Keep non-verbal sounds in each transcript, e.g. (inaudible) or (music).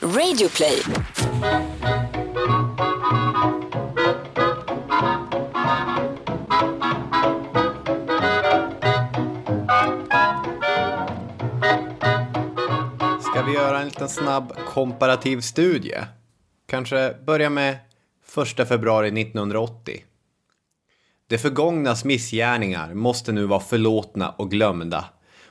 Radioplay! Ska vi göra en liten snabb komparativ studie? Kanske börja med 1 februari 1980. Det förgångnas missgärningar måste nu vara förlåtna och glömda.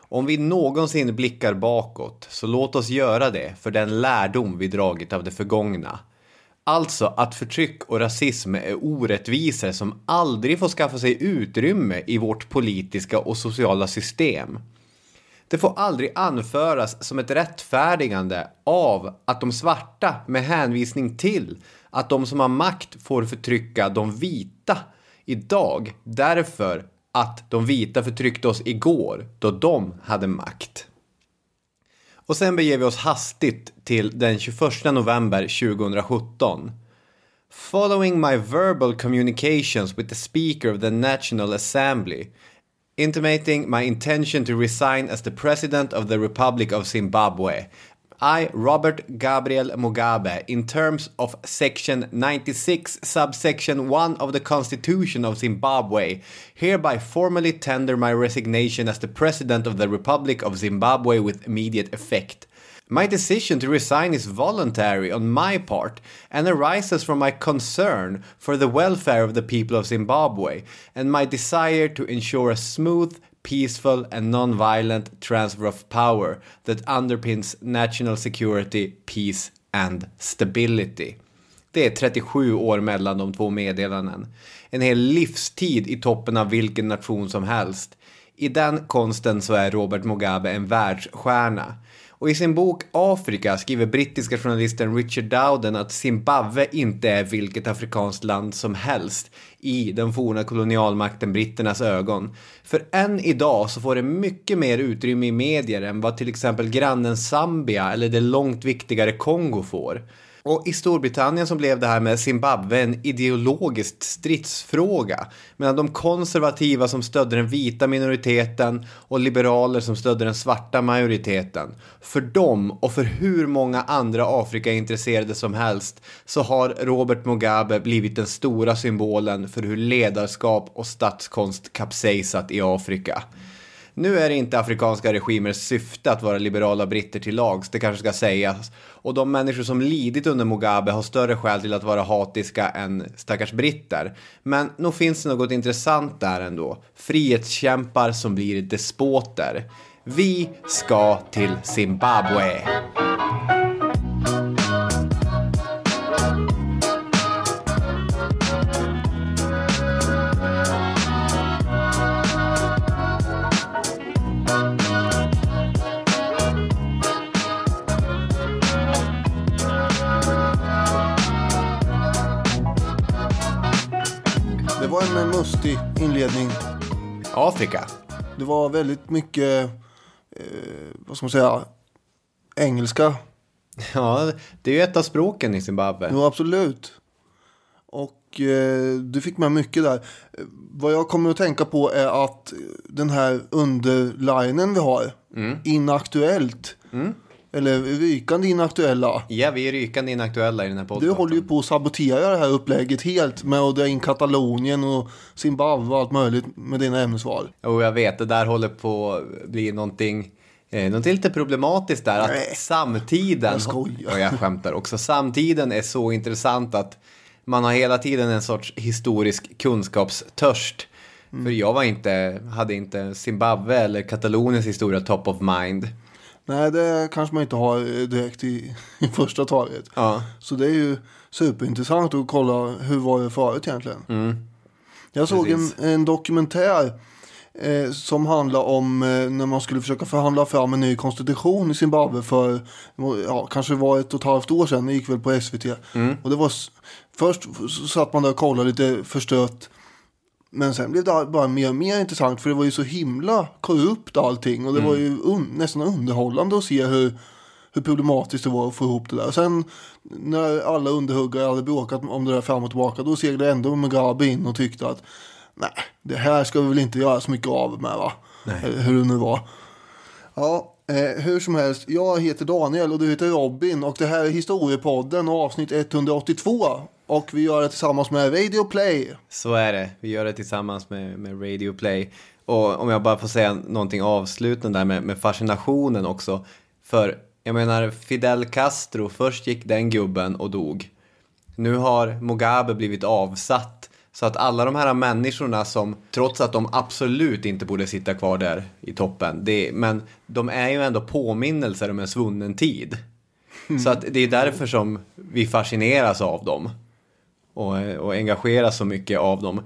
Om vi någonsin blickar bakåt, så låt oss göra det för den lärdom vi dragit av det förgångna. Alltså att förtryck och rasism är orättvisor som aldrig får skaffa sig utrymme i vårt politiska och sociala system. Det får aldrig anföras som ett rättfärdigande av att de svarta med hänvisning till att de som har makt får förtrycka de vita idag därför att de vita förtryckte oss igår då de hade makt. Och sen beger vi oss hastigt till den 21 november 2017. Following my verbal communications with the Speaker of the National Assembly intimating my intention to resign as the President of the Republic of Zimbabwe. I, Robert Gabriel Mugabe, in terms of Section 96, subsection 1 of the Constitution of Zimbabwe, hereby formally tender my resignation as the President of the Republic of Zimbabwe with immediate effect. My decision to resign is voluntary on my part and arises from my concern for the welfare of the people of Zimbabwe and my desire to ensure a smooth, peaceful, and non-violent transfer of power that underpins national security, peace and stability. Det är 37 år mellan de två meddelanden. En hel livstid i toppen av vilken nation som helst. I den konsten så är Robert Mugabe en världsstjärna. Och i sin bok Afrika skriver brittiska journalisten Richard Dowden att Zimbabwe inte är vilket afrikanskt land som helst i den forna kolonialmakten britternas ögon. För än idag så får det mycket mer utrymme i medier än vad till exempel grannen Zambia eller det långt viktigare Kongo får. Och i Storbritannien så blev det här med Zimbabwe en ideologisk stridsfråga mellan de konservativa som stödde den vita minoriteten och liberaler som stödde den svarta majoriteten. För dem och för hur många andra Afrikaintresserade som helst så har Robert Mugabe blivit den stora symbolen för hur ledarskap och statskonst kapsejsat i Afrika. Nu är det inte afrikanska regimers syfte att vara liberala britter till lags, det kanske ska sägas. Och de människor som lidit under Mugabe har större skäl till att vara hatiska än stackars britter. Men nog finns det något intressant där ändå. Frihetskämpar som blir despoter. Vi ska till Zimbabwe. Mustig inledning. Afrika. Det var väldigt mycket vad ska man säga, engelska. Ja, det är ju ett av språken i Zimbabwe. Jo, absolut. Och eh, du fick med mycket där. Eh, Vad jag kommer att tänka på är att den här underlinen vi har, inaktuellt, eller rykande inaktuella. Ja, vi är rykande inaktuella i den här podden. Du håller ju på att sabotera det här upplägget helt med att dra in Katalonien och Zimbabwe och allt möjligt med dina ämnesval. Och jag vet, det där håller på att bli någonting, eh, någonting lite problematiskt där. Att Nej, samtiden, jag skojar. och jag skämtar också, samtiden är så intressant att man har hela tiden en sorts historisk kunskapstörst. Mm. För jag var inte, hade inte Zimbabwe eller Kataloniens historia top of mind. Nej, det kanske man inte har eh, direkt i, (laughs) i första taget. Ja. Så det är ju superintressant att kolla hur var det förut egentligen. Jag såg en, Mm. En dokumentär eh, som handlar om eh, när man skulle försöka förhandla fram en ny konstitution i Zimbabwe för ja, kanske var ett och ett halvt år sedan. Det gick väl på SVT. Mm. Och det var först satt man där och kollade lite förstört. Men sen blev det bara mer och mer intressant för det var ju så himla korrupt allting. Och det var ju un, nästan underhållande att se hur, hur problematiskt det var att få ihop det där. Sen när alla underhuggare hade bråkat om det där fram och tillbaka då seglade ändå Mugabe in och tyckte att nej, det här ska vi väl inte göra så mycket av med va? Eller Hur det nu var. Ja, eh, hur som helst. Jag heter Daniel och du heter Robin och det här är Historiepodden och avsnitt 182. Och vi gör det tillsammans med Radio Play. Så är det. Vi gör det tillsammans med, med Radio Play. Och om jag bara får säga någonting avslutande där med, med fascinationen också. För jag menar Fidel Castro, först gick den gubben och dog. Nu har Mugabe blivit avsatt. Så att alla de här människorna som, trots att de absolut inte borde sitta kvar där i toppen, det, men de är ju ändå påminnelser om en svunnen tid. Så att det är därför som vi fascineras av dem och, och engagera så mycket av dem.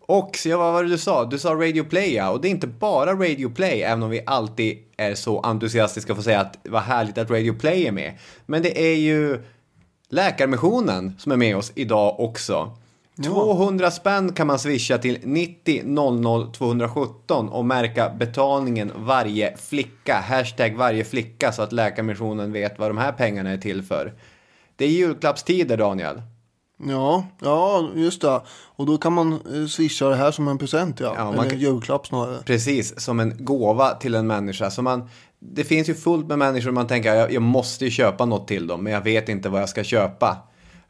Och så, ja, vad var det du sa? Du sa Radio Play ja, och det är inte bara Radio Play, även om vi alltid är så entusiastiska för att säga att vad härligt att Radio Play är med. Men det är ju Läkarmissionen som är med oss idag också. 200 spänn kan man swisha till 90 00 217 och märka betalningen varje flicka. Hashtag varje flicka så att Läkarmissionen vet vad de här pengarna är till för. Det är julklappstider Daniel. Ja, ja, just det. Och då kan man eh, swisha det här som en present ja. Ja, Eller kan- julklapp snarare. Precis, som en gåva till en människa. Så man, det finns ju fullt med människor man tänker jag, jag måste ju köpa något till dem, men jag vet inte vad jag ska köpa.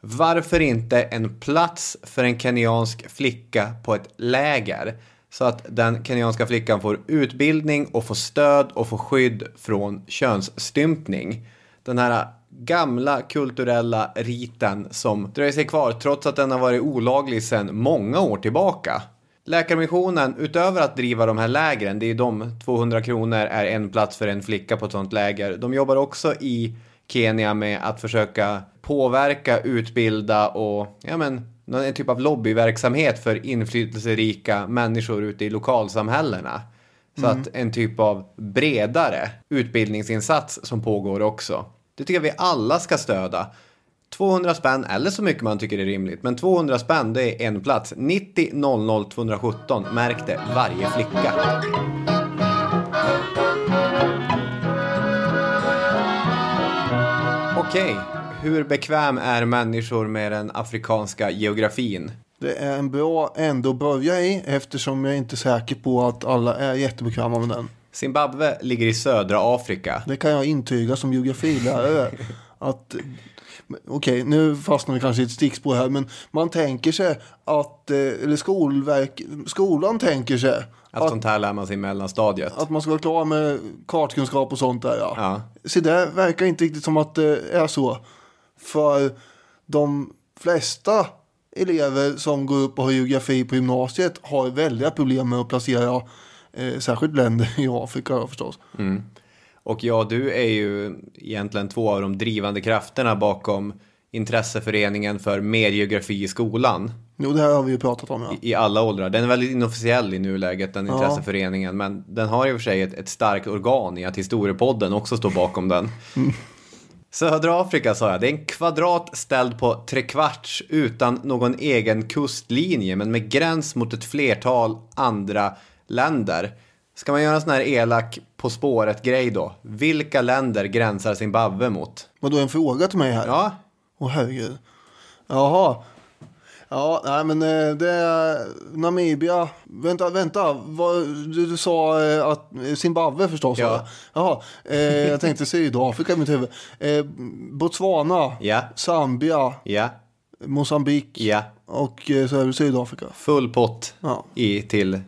Varför inte en plats för en kenyansk flicka på ett läger? Så att den kenyanska flickan får utbildning och får stöd och får skydd från könsstympning. Den här gamla kulturella riten som dröjer sig kvar trots att den har varit olaglig sedan många år tillbaka. Läkarmissionen, utöver att driva de här lägren, det är de 200 kronor är en plats för en flicka på ett sånt läger. De jobbar också i Kenya med att försöka påverka, utbilda och ja men en typ av lobbyverksamhet för inflytelserika människor ute i lokalsamhällena. Så att en typ av bredare utbildningsinsats som pågår också. Det tycker jag vi alla ska stödja. 200 spänn eller så mycket man tycker är rimligt. Men 200 spänn det är en plats. 90 00 217. Märk det, varje flicka. Okej, hur bekväm är människor med den afrikanska geografin? Det är en bra ände att börja i eftersom jag är inte är säker på att alla är jättebekväma med den. Zimbabwe ligger i södra Afrika. Det kan jag intyga som geografilärare. (laughs) att Okej, nu fastnar vi kanske i ett stickspår här, men man tänker sig att, eh, eller skolverk, skolan tänker sig Att sånt här lär man sig i mellanstadiet. att man ska vara klar med kartkunskap och sånt där. Ja. Ja. Så det verkar inte riktigt som att det är så. För de flesta elever som går upp och har geografi på gymnasiet har väldiga problem med att placera eh, särskilt länder (laughs) i Afrika förstås. Och ja, du är ju egentligen två av de drivande krafterna bakom intresseföreningen för mer geografi i skolan. Jo, det här har vi ju pratat om. Ja. I alla åldrar. Den är väldigt inofficiell i nuläget, den intresseföreningen. Men den har i och för sig ett, ett starkt organ i att Historiepodden också står bakom den. (laughs) Södra Afrika sa jag, det är en kvadrat ställd på trekvarts utan någon egen kustlinje men med gräns mot ett flertal andra länder. Ska man göra en sån här elak På spåret-grej då? Vilka länder gränsar Zimbabwe mot? Vadå en fråga till mig här? Ja, Åh herregud. Jaha. Ja, nej men eh, det är Namibia. Vänta, vänta. Du, du sa eh, att Zimbabwe förstås? Ja. Jaha. Eh, jag tänkte Sydafrika i mitt huvud. Eh, Botswana. Ja. Zambia. ja, Mosambik. ja. Och eh, så är det Sydafrika. Full pott Ja. i till,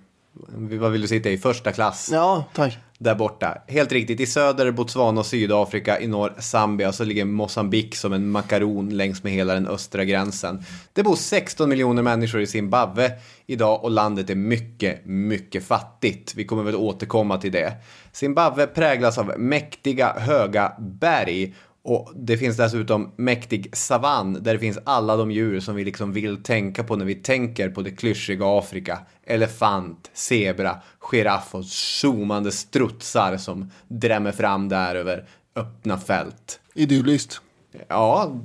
vad vill du sitta i, första klass. Ja, tack. Där borta. Helt riktigt, i söder Botswana och Sydafrika, i norr Zambia, så ligger Mosambik som en makaron längs med hela den östra gränsen. Det bor 16 miljoner människor i Zimbabwe idag och landet är mycket, mycket fattigt. Vi kommer väl återkomma till det. Zimbabwe präglas av mäktiga, höga berg och det finns dessutom mäktig savann där det finns alla de djur som vi liksom vill tänka på när vi tänker på det klyschiga Afrika. Elefant, zebra, giraff och zoomande strutsar som drämmer fram där över öppna fält. Idylliskt. Ja,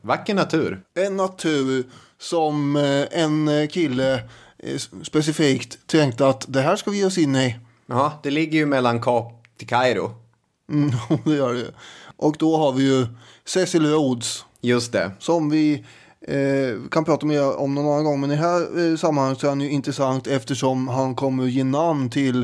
vacker natur. En natur som eh, en eh, kille eh, specifikt tänkte att det här ska vi ge oss in i. Ja, det ligger ju mellan Kap till Kairo. Mm, (laughs) det gör det. Och då har vi ju Cecil Rhodes. Just det. Som vi eh, kan prata mer om någon annan gång. Men i det här eh, sammanhanget så är han ju intressant eftersom han kommer ge namn till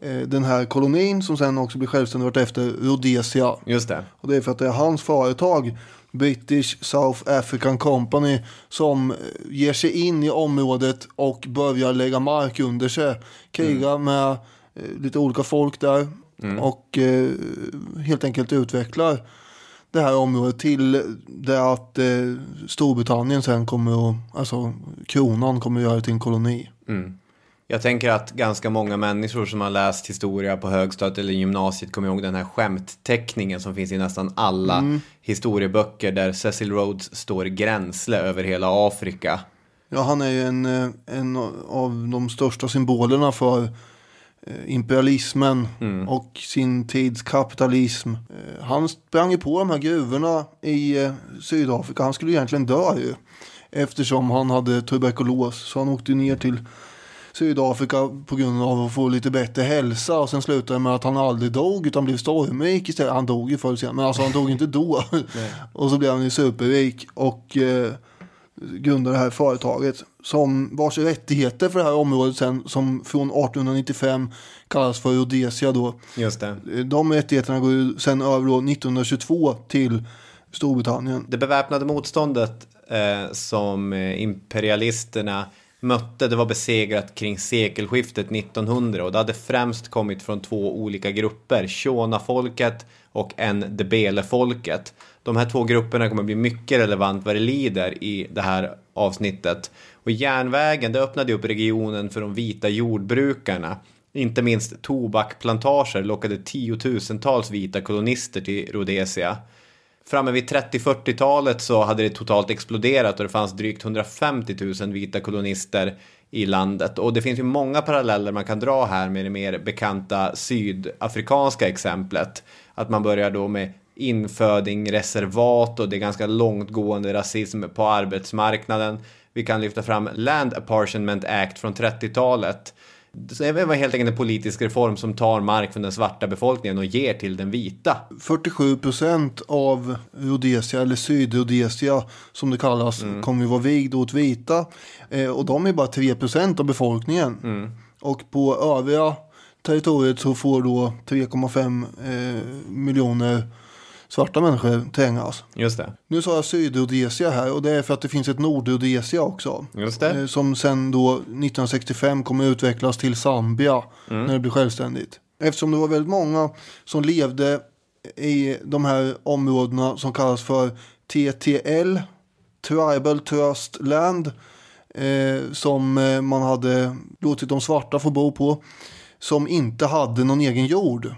eh, den här kolonin som sen också blir självständig vart efter Rhodesia. Just det. Och det är för att det är hans företag British South African Company som eh, ger sig in i området och börjar lägga mark under sig. Kriga med eh, lite olika folk där och eh, helt enkelt utvecklar det här området till det att eh, Storbritannien sen kommer att, alltså kronan kommer att göra det till en koloni. Jag tänker att ganska många människor som har läst historia på högstadiet eller gymnasiet kommer ihåg den här skämtteckningen som finns i nästan alla historieböcker där Cecil Rhodes står gränsle över hela Afrika. Ja, han är ju en, eh, en av de största symbolerna för eh, imperialismen och sin tids kapitalism. Eh, Han sprang ju på de här gruvorna i eh, Sydafrika. Han skulle egentligen dö ju. Eftersom han hade tuberkulos. Så han åkte ner till Sydafrika på grund av att få lite bättre hälsa. Och sen slutade det med att han aldrig dog utan blev stormrik istället. Han dog ju förr senare, men alltså han dog inte då. (laughs) och så blev han ju superrik. Och eh, grundade det här företaget. Som vars rättigheter för det här området sen som från 1895 kallas för Rhodesia då. Just det. De rättigheterna går ju sen över då 1922 till Storbritannien. Det beväpnade motståndet eh, som eh, imperialisterna mötte, det var besegrat kring sekelskiftet 1900 och det hade främst kommit från två olika grupper, Shona-folket och Ndebele-folket. De här två grupperna kommer bli mycket relevant vad det lider i det här avsnittet. Och järnvägen, det öppnade upp regionen för de vita jordbrukarna. Inte minst tobakplantager lockade tiotusentals vita kolonister till Rhodesia. Framme vid 30-40-talet så hade det totalt exploderat och det fanns drygt 150 000 vita kolonister i landet. Och det finns ju många paralleller man kan dra här med det mer bekanta sydafrikanska exemplet. Att man börjar då med inföding, reservat och det är ganska långtgående rasism på arbetsmarknaden. Vi kan lyfta fram Land Apportionment Act från 30-talet. Så det var helt enkelt en politisk reform som tar mark från den svarta befolkningen och ger till den vita. 47 procent av Rhodesia, eller Sydrhodesia som det kallas, kommer ju vara vigd åt vita. Eh, och de är bara 3 procent av befolkningen. Och på övriga territoriet så får då 3,5 eh, miljoner svarta människor trängas. Just det. Nu sa jag Sydrhodesia här och det är för att det finns ett Nordrhodesia också. Just det. Eh, Som sen då 1965 kommer utvecklas till Zambia när det blir självständigt. Eftersom det var väldigt många som levde i de här områdena som kallas för TTL, Tribal Trust Land, eh, som eh, man hade låtit de svarta få bo på som inte hade någon egen jord.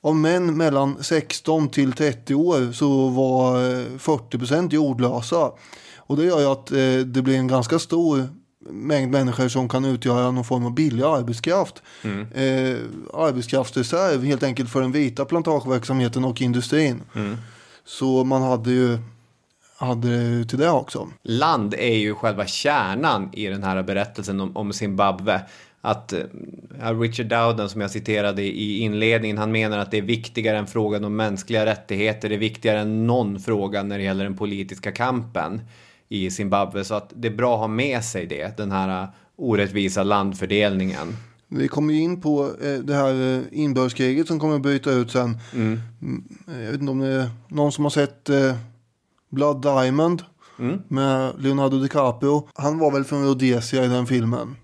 Av män mellan 16 till 30 år så var eh, 40% jordlösa. Och det gör ju att eh, det blir en ganska stor mängd människor som kan utgöra någon form av billig arbetskraft. Eh, arbetskraftsreserv helt enkelt för den vita plantageverksamheten och industrin. Så man hade ju hade till det också. Land är ju själva kärnan i den här berättelsen om, om Zimbabwe. Att uh, Richard Dowden som jag citerade i inledningen, han menar att det är viktigare än frågan om mänskliga rättigheter, det är viktigare än någon fråga när det gäller den politiska kampen i Zimbabwe. Så att det är bra att ha med sig det, den här uh, orättvisa landfördelningen. Vi kommer ju in på eh, det här inbördeskriget som kommer att bryta ut sen. Mm. Jag vet inte om det är någon som har sett Blood Diamond mm. med Leonardo DiCaprio. Han var väl från Rhodesia i den filmen.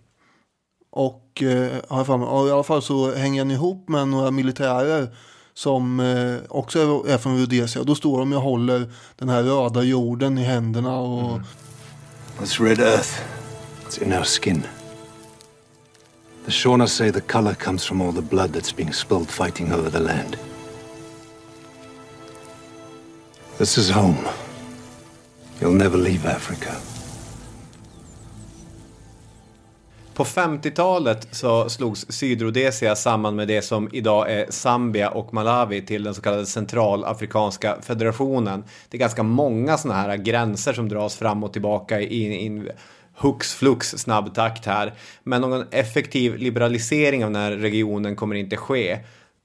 Och, eh, och i alla fall så hänger han ihop med några militärer som eh, också är, är från Rhodesia. Då står de och håller den här röda jorden i händerna. Och... Mm. This red earth, it's in our skin. The Shona say the color comes from all the blood that's being spilled fighting over the land. This is home. You'll never leave Africa. På 50-talet så slogs Sydrhodesia samman med det som idag är Zambia och Malawi till den så kallade Centralafrikanska federationen. Det är ganska många sådana här gränser som dras fram och tillbaka i en hux flux snabb takt här. Men någon effektiv liberalisering av den här regionen kommer inte ske.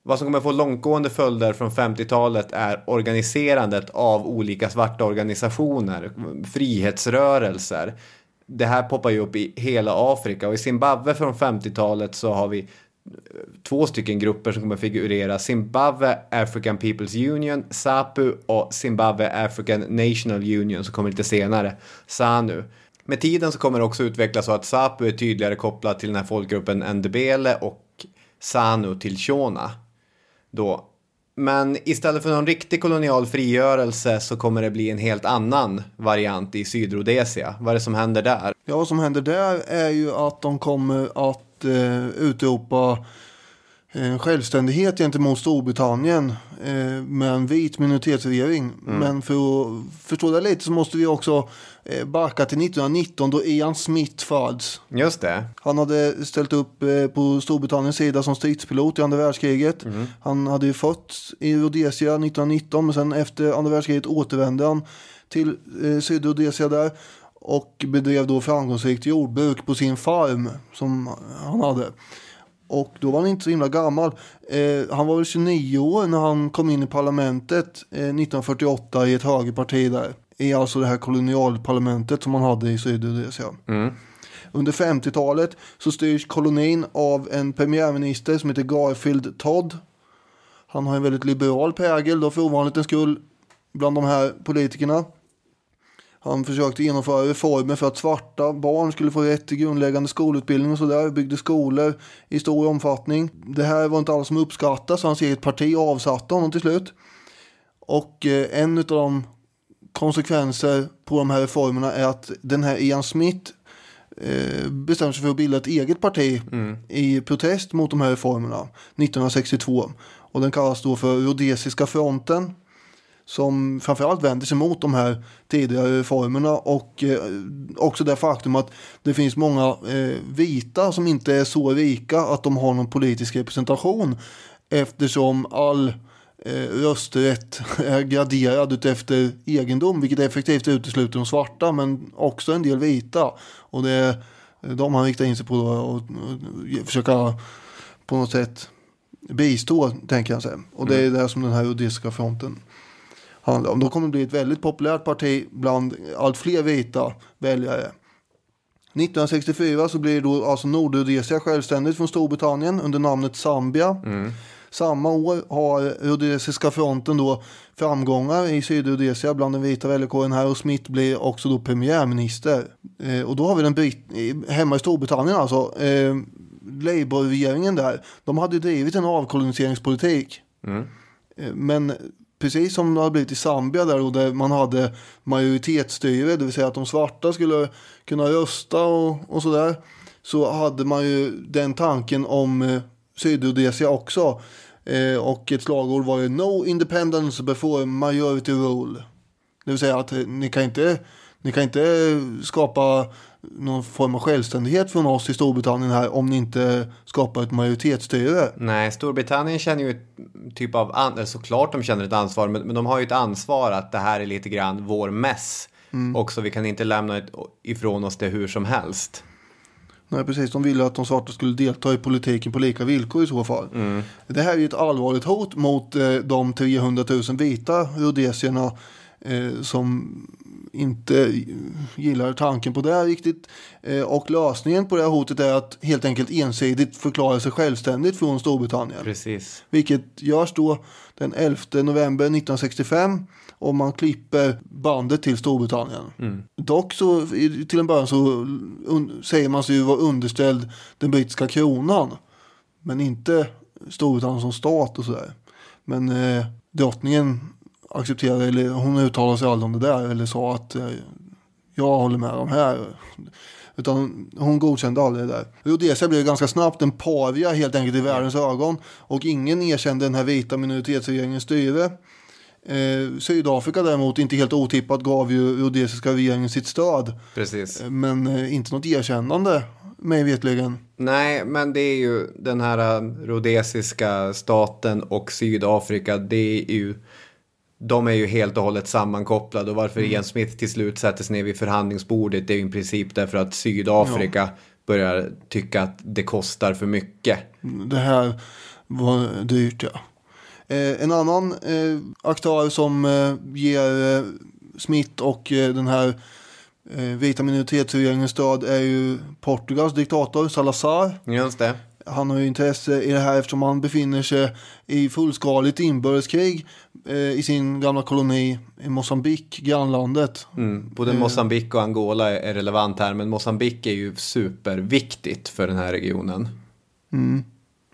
Vad som kommer få långtgående följder från 50-talet är organiserandet av olika svarta organisationer, frihetsrörelser. Det här poppar ju upp i hela Afrika och i Zimbabwe från 50-talet så har vi eh, två stycken grupper som kommer figurera. Zimbabwe African People's Union, ZAPU och Zimbabwe African National Union som kommer lite senare, ZANU. Med tiden så kommer det också utvecklas så att ZAPU är tydligare kopplat till den här folkgruppen Ndebele och ZANU till Shona då. Men istället för någon riktig kolonial frigörelse så kommer det bli en helt annan variant i Sydrhodesia. Vad är det som händer där? Ja, vad som händer där är ju att de kommer att eh, utropa eh, självständighet gentemot Storbritannien eh, med en vit minoritetsregering. Mm. Men för att förstå det lite så måste vi också backa till 1919 då Ian Smith föds. Just det. Han hade ställt upp eh, på Storbritanniens sida som stridspilot i andra världskriget. Mm. Han hade ju fötts i Rhodesia 1919 men sen efter andra världskriget återvände han till eh, Sydrhodesia där och bedrev då framgångsrikt jordbruk på sin farm som han hade. Och då var han inte så himla gammal. Eh, han var väl 29 år när han kom in i parlamentet eh, 1948 i ett högerparti där. I alltså det här kolonialparlamentet som man hade i Sydrhodesia. Mm. Under 50-talet så styrs kolonin av en premiärminister som heter Garfield Todd. Han har en väldigt liberal prägel då för ovanlighetens skull bland de här politikerna. Han försökte genomföra reformer för att svarta barn skulle få rätt till grundläggande skolutbildning och sådär. Byggde skolor i stor omfattning. Det här var inte alla som uppskattade så hans eget parti avsatte honom till slut. Och eh, en av de konsekvenser på de här reformerna är att den här Ian Smith eh, bestämde sig för att bilda ett eget parti mm. i protest mot de här reformerna 1962. Och den kallas då för Rhodesiska fronten som framförallt vänder sig mot de här tidigare reformerna och eh, också det faktum att det finns många eh, vita som inte är så rika att de har någon politisk representation eftersom all eh, rösträtt (laughs) är graderad efter egendom vilket effektivt utesluter de svarta men också en del vita och det är de han riktar in sig på och, och försöka på något sätt bistå tänker jag säga och det är mm. det som den här rhodesiska fronten handlar om. De kommer bli ett väldigt populärt parti bland allt fler vita väljare. 1964 så blir då alltså Nordrhodesia självständigt från Storbritannien under namnet Zambia. Mm. Samma år har Rhodesiska fronten då framgångar i Sydrhodesia bland den vita väljarkåren här och Smith blir också då premiärminister. Eh, och då har vi den Brit- hemma i Storbritannien alltså. Eh, Labour-regeringen där, de hade drivit en avkoloniseringspolitik. Mm. Eh, men precis som det har blivit i Zambia där, och där man hade majoritetsstyre, det vill säga att de svarta skulle kunna rösta och, och sådär. Så hade man ju den tanken om eh, Sydrhodesia också. Eh, och ett slagord var ju No independence before majority rule. Det vill säga att ni kan inte, ni kan inte skapa någon form av självständighet från oss i Storbritannien här om ni inte skapar ett majoritetsstyre. Nej, Storbritannien känner ju ett typ av, an- såklart de känner ett ansvar, men, men de har ju ett ansvar att det här är lite grann vår mess. Mm. Också vi kan inte lämna ifrån oss det hur som helst. Nej, precis. De ville att de svarta skulle delta i politiken på lika villkor i så fall. Det här är ju ett allvarligt hot mot eh, de 300 000 vita rhodesierna eh, som inte gillar tanken på det här riktigt. Eh, och lösningen på det här hotet är att helt enkelt ensidigt förklara sig självständigt från Storbritannien. Precis. Vilket görs då den 11 november 1965 och man klipper bandet till Storbritannien. Dock så till en början så säger man sig ju vara underställd den brittiska kronan. Men inte Storbritannien som stat och sådär. Men eh, drottningen accepterade, eller hon uttalade sig aldrig om det där eller sa att eh, jag håller med de här. Utan hon godkände aldrig det där. Rhodesia blev ganska snabbt en paria helt enkelt i världens ögon. Och ingen erkände den här vita minoritetsregeringens styre. Eh, Sydafrika däremot, inte helt otippat, gav ju rhodesiska regeringen sitt stöd. Precis. Men eh, inte något erkännande, mig vetligen. Nej, men det är ju den här äh, rhodesiska staten och Sydafrika. Det är ju, de är ju helt och hållet sammankopplade. Och varför Ian Smith till slut sätter sig ner vid förhandlingsbordet det är ju i princip därför att Sydafrika börjar tycka att det kostar för mycket. Det här var dyrt ja. Eh, en annan eh, aktör som eh, ger Smith och den här vita minoritetsregeringens stöd är ju Portugals diktator Salazar. Just det. Han har ju intresse i det här eftersom han befinner sig i fullskaligt inbördeskrig i sin gamla koloni i Mosambik, grannlandet. Mm. Både Mosambik och Angola är relevant här, men Mosambik är ju superviktigt för den här regionen.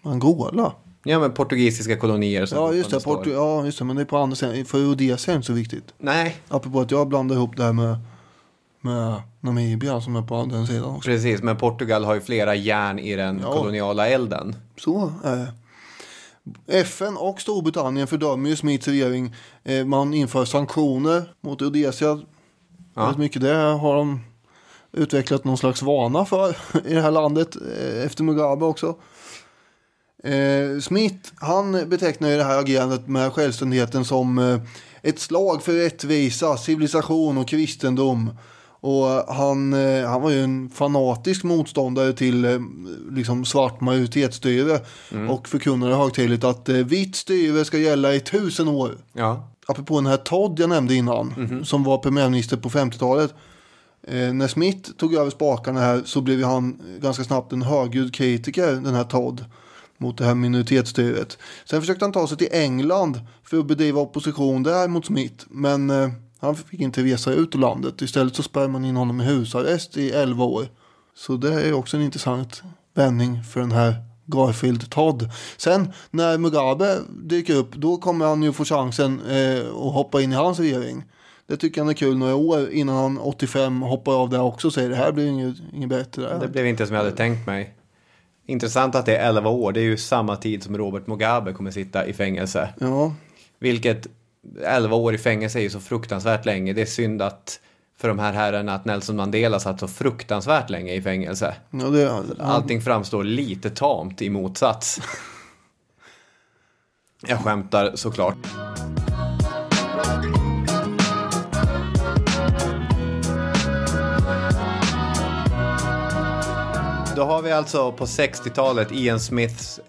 Angola? Ja, men portugisiska kolonier. som Ja just det, Portu- ja, just det, men det är på andra sidan. För Rhodesia är inte så viktigt. Nej, Apropå att jag blandar ihop det här med, med Namibia som är på den sidan också. precis. Men Portugal har ju flera järn i den Ja. koloniala elden. Så är det. FN och Storbritannien fördömer ju Smiths regering. Eh, Man inför sanktioner mot Rhodesia. Väldigt mycket det har de utvecklat någon slags vana för i det här landet eh, efter Mugabe också. Eh, Smith, han betecknar ju det här agerandet med självständigheten som eh, ett slag för rättvisa, civilisation och kristendom. Och han, eh, han var ju en fanatisk motståndare till eh, liksom svart majoritetsstyre och förkunnade högtidligt att eh, vitt styre ska gälla i tusen år. Ja. Apropå den här Todd jag nämnde innan, som var premiärminister på 50-talet. Eh, när Smith tog över spakarna här så blev han ganska snabbt en högljudd kritiker, den här Todd, mot det här minoritetsstyret. Sen försökte han ta sig till England för att bedriva opposition där mot Smith, men eh, han fick inte resa ut ur landet. Istället så spärrade man in honom i husarrest i 11 år. Så det är också en intressant vändning för den här Garfield Todd. Sen när Mugabe dyker upp då kommer han ju få chansen eh, att hoppa in i hans regering. Det tycker han är kul några år innan han 85 hoppar av där också och säger det här blir inget, inget bättre. Det blev inte som jag hade tänkt mig. Intressant att det är 11 år. Det är ju samma tid som Robert Mugabe kommer sitta i fängelse. Ja, Vilket 11 år i fängelse är ju så fruktansvärt länge. Det är synd att för de här herrarna att Nelson Mandela satt så fruktansvärt länge i fängelse. ja det, Allting framstår lite tamt i motsats. (laughs) Jag skämtar såklart. Då har vi alltså på 60-talet Ian Smiths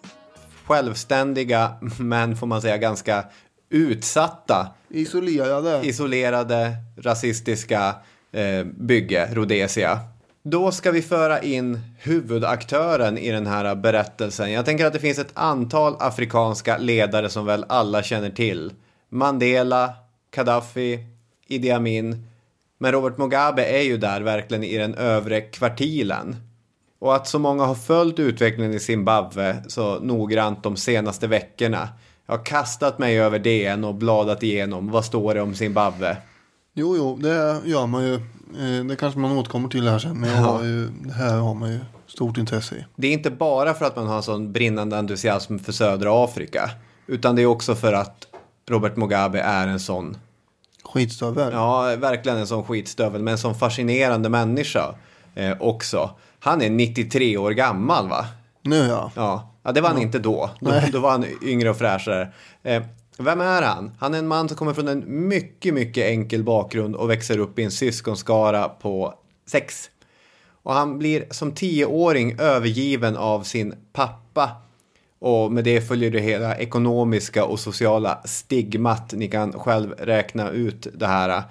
självständiga, men får man säga ganska utsatta, isolerade. isolerade, rasistiska eh, bygge, Rhodesia. Då ska vi föra in huvudaktören i den här berättelsen. Jag tänker att det finns ett antal afrikanska ledare som väl alla känner till. Mandela, Gaddafi, Idi Amin. Men Robert Mugabe är ju där verkligen i den övre kvartilen. Och att så många har följt utvecklingen i Zimbabwe så noggrant de senaste veckorna. Jag har kastat mig över DN och bladat igenom. Vad står det om Zimbabwe? Jo, jo, det gör man ju. Eh, Det kanske man återkommer till här sen. Men jag har ju, det här har man ju stort intresse i. Det är inte bara för att man har en sån brinnande entusiasm för södra Afrika. Utan det är också för att Robert Mugabe är en sån, Skitstövel. ja verkligen en sån skitstövel, men en sån fascinerande människa eh, också. Han är 93 år gammal va? Nu ja. Ja, ja det var han inte då. Då, då var han yngre och fräschare. Eh, vem är han? Han är en man som kommer från en mycket, mycket enkel bakgrund och växer upp i en syskonskara på sex. Och han blir som tioåring övergiven av sin pappa. Och med det följer det hela ekonomiska och sociala stigmat. Ni kan själv räkna ut det här.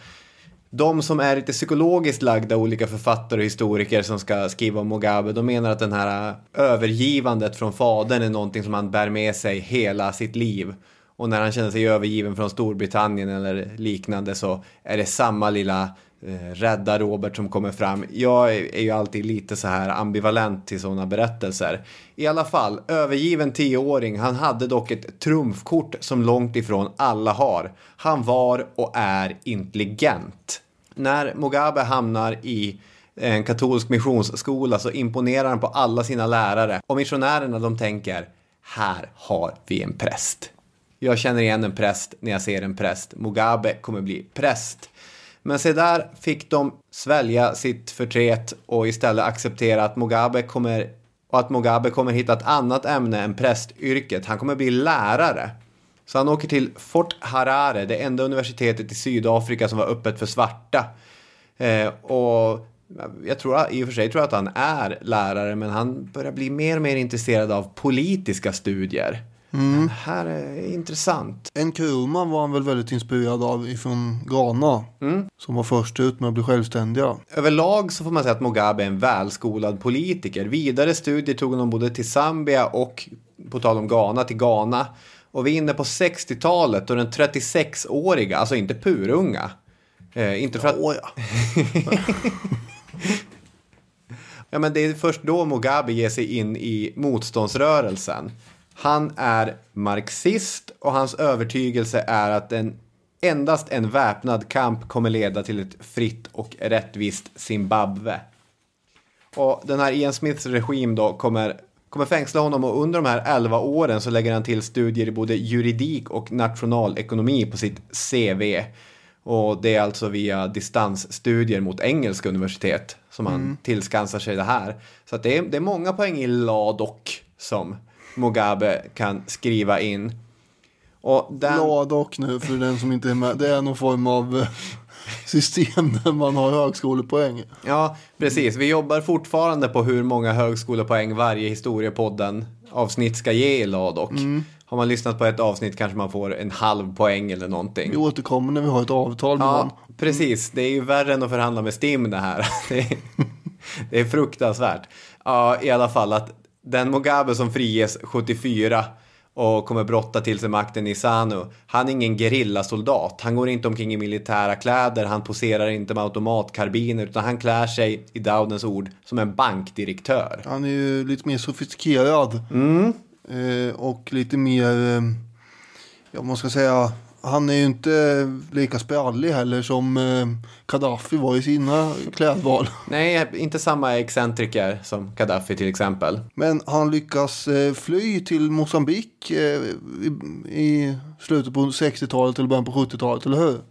De som är lite psykologiskt lagda, olika författare och historiker som ska skriva om Mugabe, de menar att den här äh, övergivandet från fadern är någonting som han bär med sig hela sitt liv. Och när han känner sig övergiven från Storbritannien eller liknande så är det samma lilla Eh, rädda Robert som kommer fram. Jag är, ju alltid lite så här ambivalent till sådana berättelser. I alla fall, övergiven tioåring, han hade dock ett trumfkort som långt ifrån alla har. Han var och är intelligent. När Mugabe hamnar i en katolsk missionsskola så imponerar han på alla sina lärare och missionärerna de tänker här har vi en präst. Jag känner igen en präst när jag ser en präst. Mugabe kommer bli präst. Men se där fick de svälja sitt förtret och istället acceptera att Mugabe kommer och att Mugabe kommer hitta ett annat ämne än prästyrket. Han kommer bli lärare. Så han åker till Fort Harare, det enda universitetet i Sydafrika som var öppet för svarta. Eh, och jag tror i och för sig tror jag att han är lärare, men han börjar bli mer och mer intresserad av politiska studier. Mm. Det här är intressant. En Kurman var han väl väldigt inspirerad av ifrån Ghana. Mm. Som var först ut med att bli självständiga. Överlag så får man säga att Mugabe är en välskolad politiker. Vidare studier tog honom både till Zambia och på tal om Ghana till Ghana. Och vi är inne på 60-talet och den 36-åriga, alltså inte purunga. Eh, inte för att... Oh, ja. (laughs) ja men det är först då Mugabe ger sig in i motståndsrörelsen. Han är marxist och hans övertygelse är att en, endast en väpnad kamp kommer leda till ett fritt och rättvist Zimbabwe. Och den här Ian Smiths regim då kommer, kommer fängsla honom och under de här 11 åren så lägger han till studier i både juridik och nationalekonomi på sitt CV. Och det är alltså via distansstudier mot engelska universitet som han mm. tillskansar sig det här. Så det, är, det är många poäng i LADOK som Mugabe kan skriva in. Och den... LADOK nu för den som inte är med. Det är någon form av eh, system där man har högskolepoäng. Ja, precis. Vi jobbar fortfarande på hur många högskolepoäng varje historiepodden avsnitt ska ge i LADOK. Mm. Har man lyssnat på ett avsnitt kanske man får en halv poäng eller någonting. Vi återkommer när vi har ett avtal med ja, någon. Precis, det är ju värre än att förhandla med STIM det här. (laughs) Det är, det är fruktansvärt. Ja, i alla fall att den Mugabe som friges 74 och kommer brotta till sig makten i Sanu. Han är ingen gerillasoldat. Han går inte omkring i militära kläder. Han poserar inte med automatkarbiner utan han klär sig i Dowdens ord som en bankdirektör. Han är ju lite mer sofistikerad. Mm. Eh, och lite mer, eh, jag måste säga, han är ju inte lika sprallig heller som eh, Gaddafi var i sina klädval. (laughs) Nej, inte samma excentriker som Gaddafi till exempel. Men han lyckas eh, fly till Mosambik eh, i, slutet på 60-talet eller början på 70-talet, eller hur?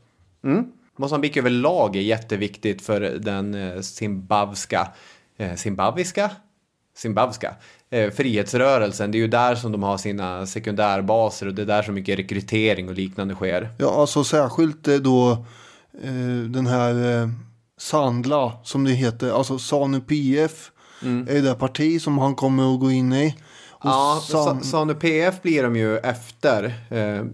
Mm. Mosambik överlag är jätteviktigt för den eh, zimbabska, eh, zimbabwiska eh, frihetsrörelsen. Det är ju där som de har sina sekundärbaser och det är där så mycket rekrytering och liknande sker. Ja, alltså särskilt eh, då eh, den här eh, Sandla som det heter, alltså Sanu PF mm. är det parti som han kommer att gå in i. Och ja, San... Sanu PF blir de ju efter. Eh...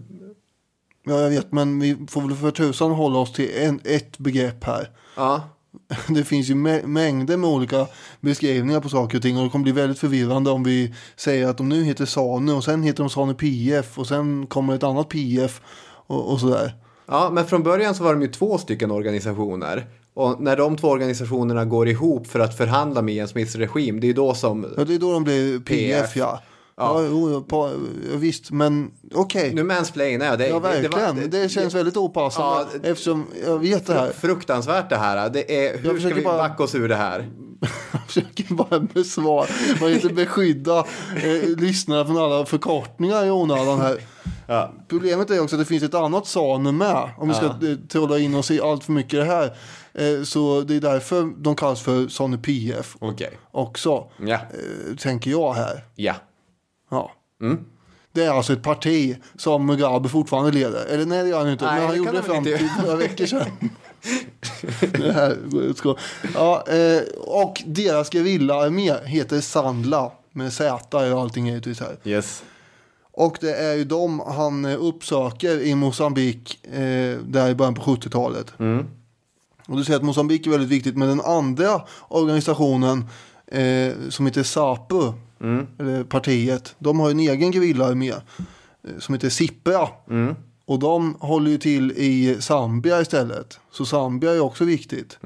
Ja, jag vet, men vi får väl för tusan hålla oss till en, ett begrepp här. Ja. (laughs) det finns ju mängder med olika beskrivningar på saker och ting och det kommer bli väldigt förvirrande om vi säger att de nu heter Sanu och sen heter de Sanu PF och sen kommer ett annat PF och, och sådär. Ja, men från början så var de ju två stycken organisationer. Och när de två organisationerna går ihop för att förhandla med Ian Smiths regim, det är då som... Ja, det är då de blir PF, PF. ja. Ja, jo, på, visst, men okej. Okay. Nu mansplainar jag. Det, ja, verkligen. Det, det, det känns väldigt opassande ja, eftersom jag vet det här. Fruktansvärt det här. Det är, hur ska vi bara, backa oss ur det här? jag (laughs) försöker bara besvara, man inte beskydda eh, lyssnarna från alla förkortningar i onödan här. Ja. Problemet är också att det finns ett annat SANU med. Om vi ska ja. Eh, trolla in oss i allt för mycket det här. Eh, så det är därför de kallas för SANU PF. Okay. Också. Ja. Eh, tänker jag här. Ja. Ja. Mm. Det är alltså ett parti som Mugabe fortfarande leder. Eller nej, det gör han inte. Nej, men han gjorde det fram till några veckor sedan. det här går utskå. Ja, eh, och deras gerillaarmé heter Sandla. Med Z är allting givetvis här. Yes. Och det är ju de han eh, uppsöker i Mosambik eh, där i början på 70-talet. Och du säger att Mosambik är väldigt viktigt. Men den andra organisationen eh, som heter SAPU, eller partiet, de har en egen gerillaarmé eh, som heter Sipra. Och de håller ju till i Zambia istället. Så Zambia är också viktigt.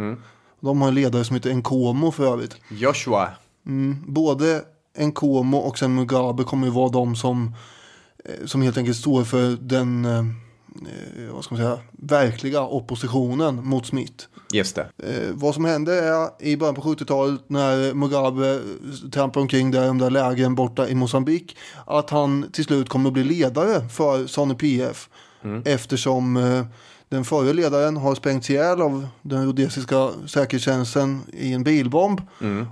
De har en ledare som heter Nkomo för övrigt. Joshua. Både Nkomo och sen Mugabe kommer ju vara de som, eh, som helt enkelt står för den eh, eh, vad ska man säga, verkliga oppositionen mot Smith. Just det. Eh, vad som hände är i början på 70-talet när Mugabe trampar omkring där i de där lägren borta i Mosambik att han till slut kommer att bli ledare för ZANU PF eftersom eh, den förre ledaren har sprängts ihjäl av den rhodesiska säkerhetstjänsten i en bilbomb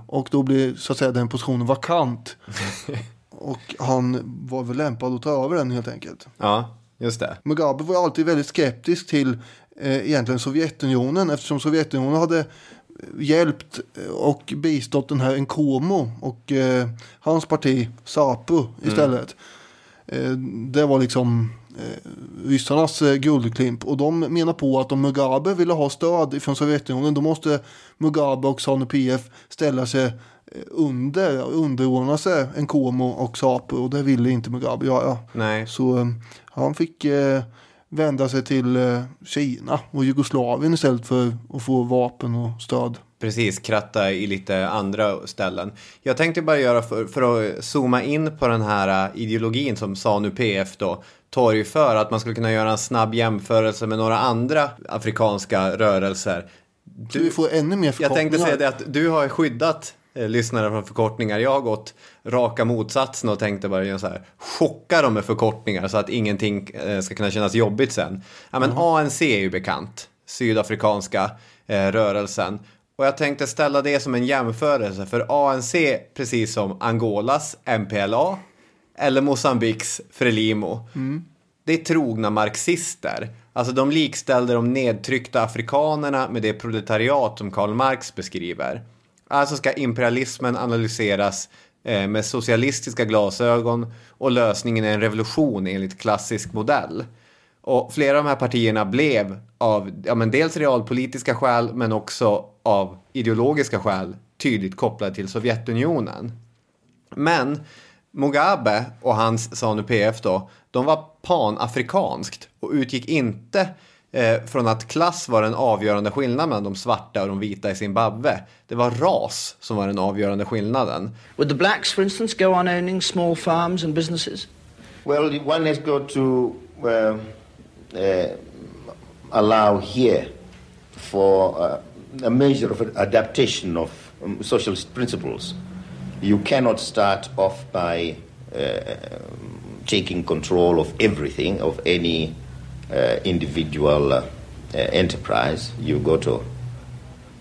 och då blir så att säga den positionen vakant (laughs) och han var väl lämpad att ta över den helt enkelt. Ja, just det. Mugabe var alltid väldigt skeptisk till egentligen Sovjetunionen eftersom Sovjetunionen hade hjälpt och bistått den här Nkomo och eh, hans parti SAPU istället. Eh, det var liksom eh, ryssarnas eh, guldklimp och de menar på att om Mugabe ville ha stöd från Sovjetunionen då måste Mugabe och ZANU PF ställa sig eh, under, underordna sig Nkomo och SAPU och det ville inte Mugabe göra. Nej. Så eh, han fick eh, vända sig till eh, Kina och Jugoslavien istället för att få vapen och stöd. Precis, kratta i lite andra ställen. Jag tänkte bara göra för, för att zooma in på den här äh, ideologin som ZANU PF då torgför, att man skulle kunna göra en snabb jämförelse med några andra afrikanska rörelser. Du, får ännu mer Jag förkortningar. tänkte säga det att du har skyddat eh, lyssnare från förkortningar. Jag har gått raka motsatsen och tänkte bara göra så här, chocka dem med förkortningar så att ingenting eh, ska kunna kännas jobbigt sen. Ja, men ANC är ju bekant, sydafrikanska eh, rörelsen. Och jag tänkte ställa det som en jämförelse för ANC, precis som Angolas MPLA eller Mosambiks Frelimo. Det är trogna marxister. Alltså de likställde de nedtryckta afrikanerna med det proletariat som Karl Marx beskriver. Alltså ska imperialismen analyseras eh, med socialistiska glasögon och lösningen är en revolution enligt klassisk modell. Och flera av de här partierna blev av ja, men dels realpolitiska skäl men också av ideologiska skäl tydligt kopplade till Sovjetunionen. Men Mugabe och hans ZANU-PF då, de var panafrikanskt och utgick inte eh, från att klass var den avgörande skillnaden mellan de svarta och de vita i Zimbabwe. Det var ras som var den avgörande skillnaden. Would the blacks, for instance, go on owning small farms and businesses? Well, one has got to uh, uh, allow here for uh, a measure of adaptation of um, socialist principles. You cannot start off by uh, taking control of everything, of any individual uh, uh, enterprise. You go to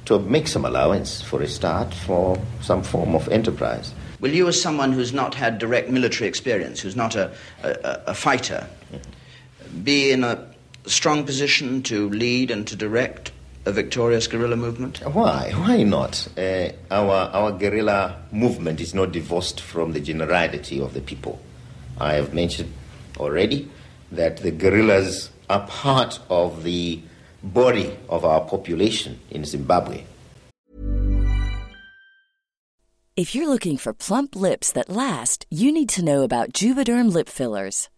to make some allowance for a start for some form of enterprise. Will you, as someone who's not had direct military experience, who's not a, a, a fighter, be in a strong position to lead and to direct a victorious guerrilla movement? Why? Why not? Uh, our our guerrilla movement is not divorced from the generality of the people. I have mentioned already that the guerrillas are part of the body of our population in Zimbabwe. If you're looking for plump lips that last, you need to know about Juvederm lip fillers.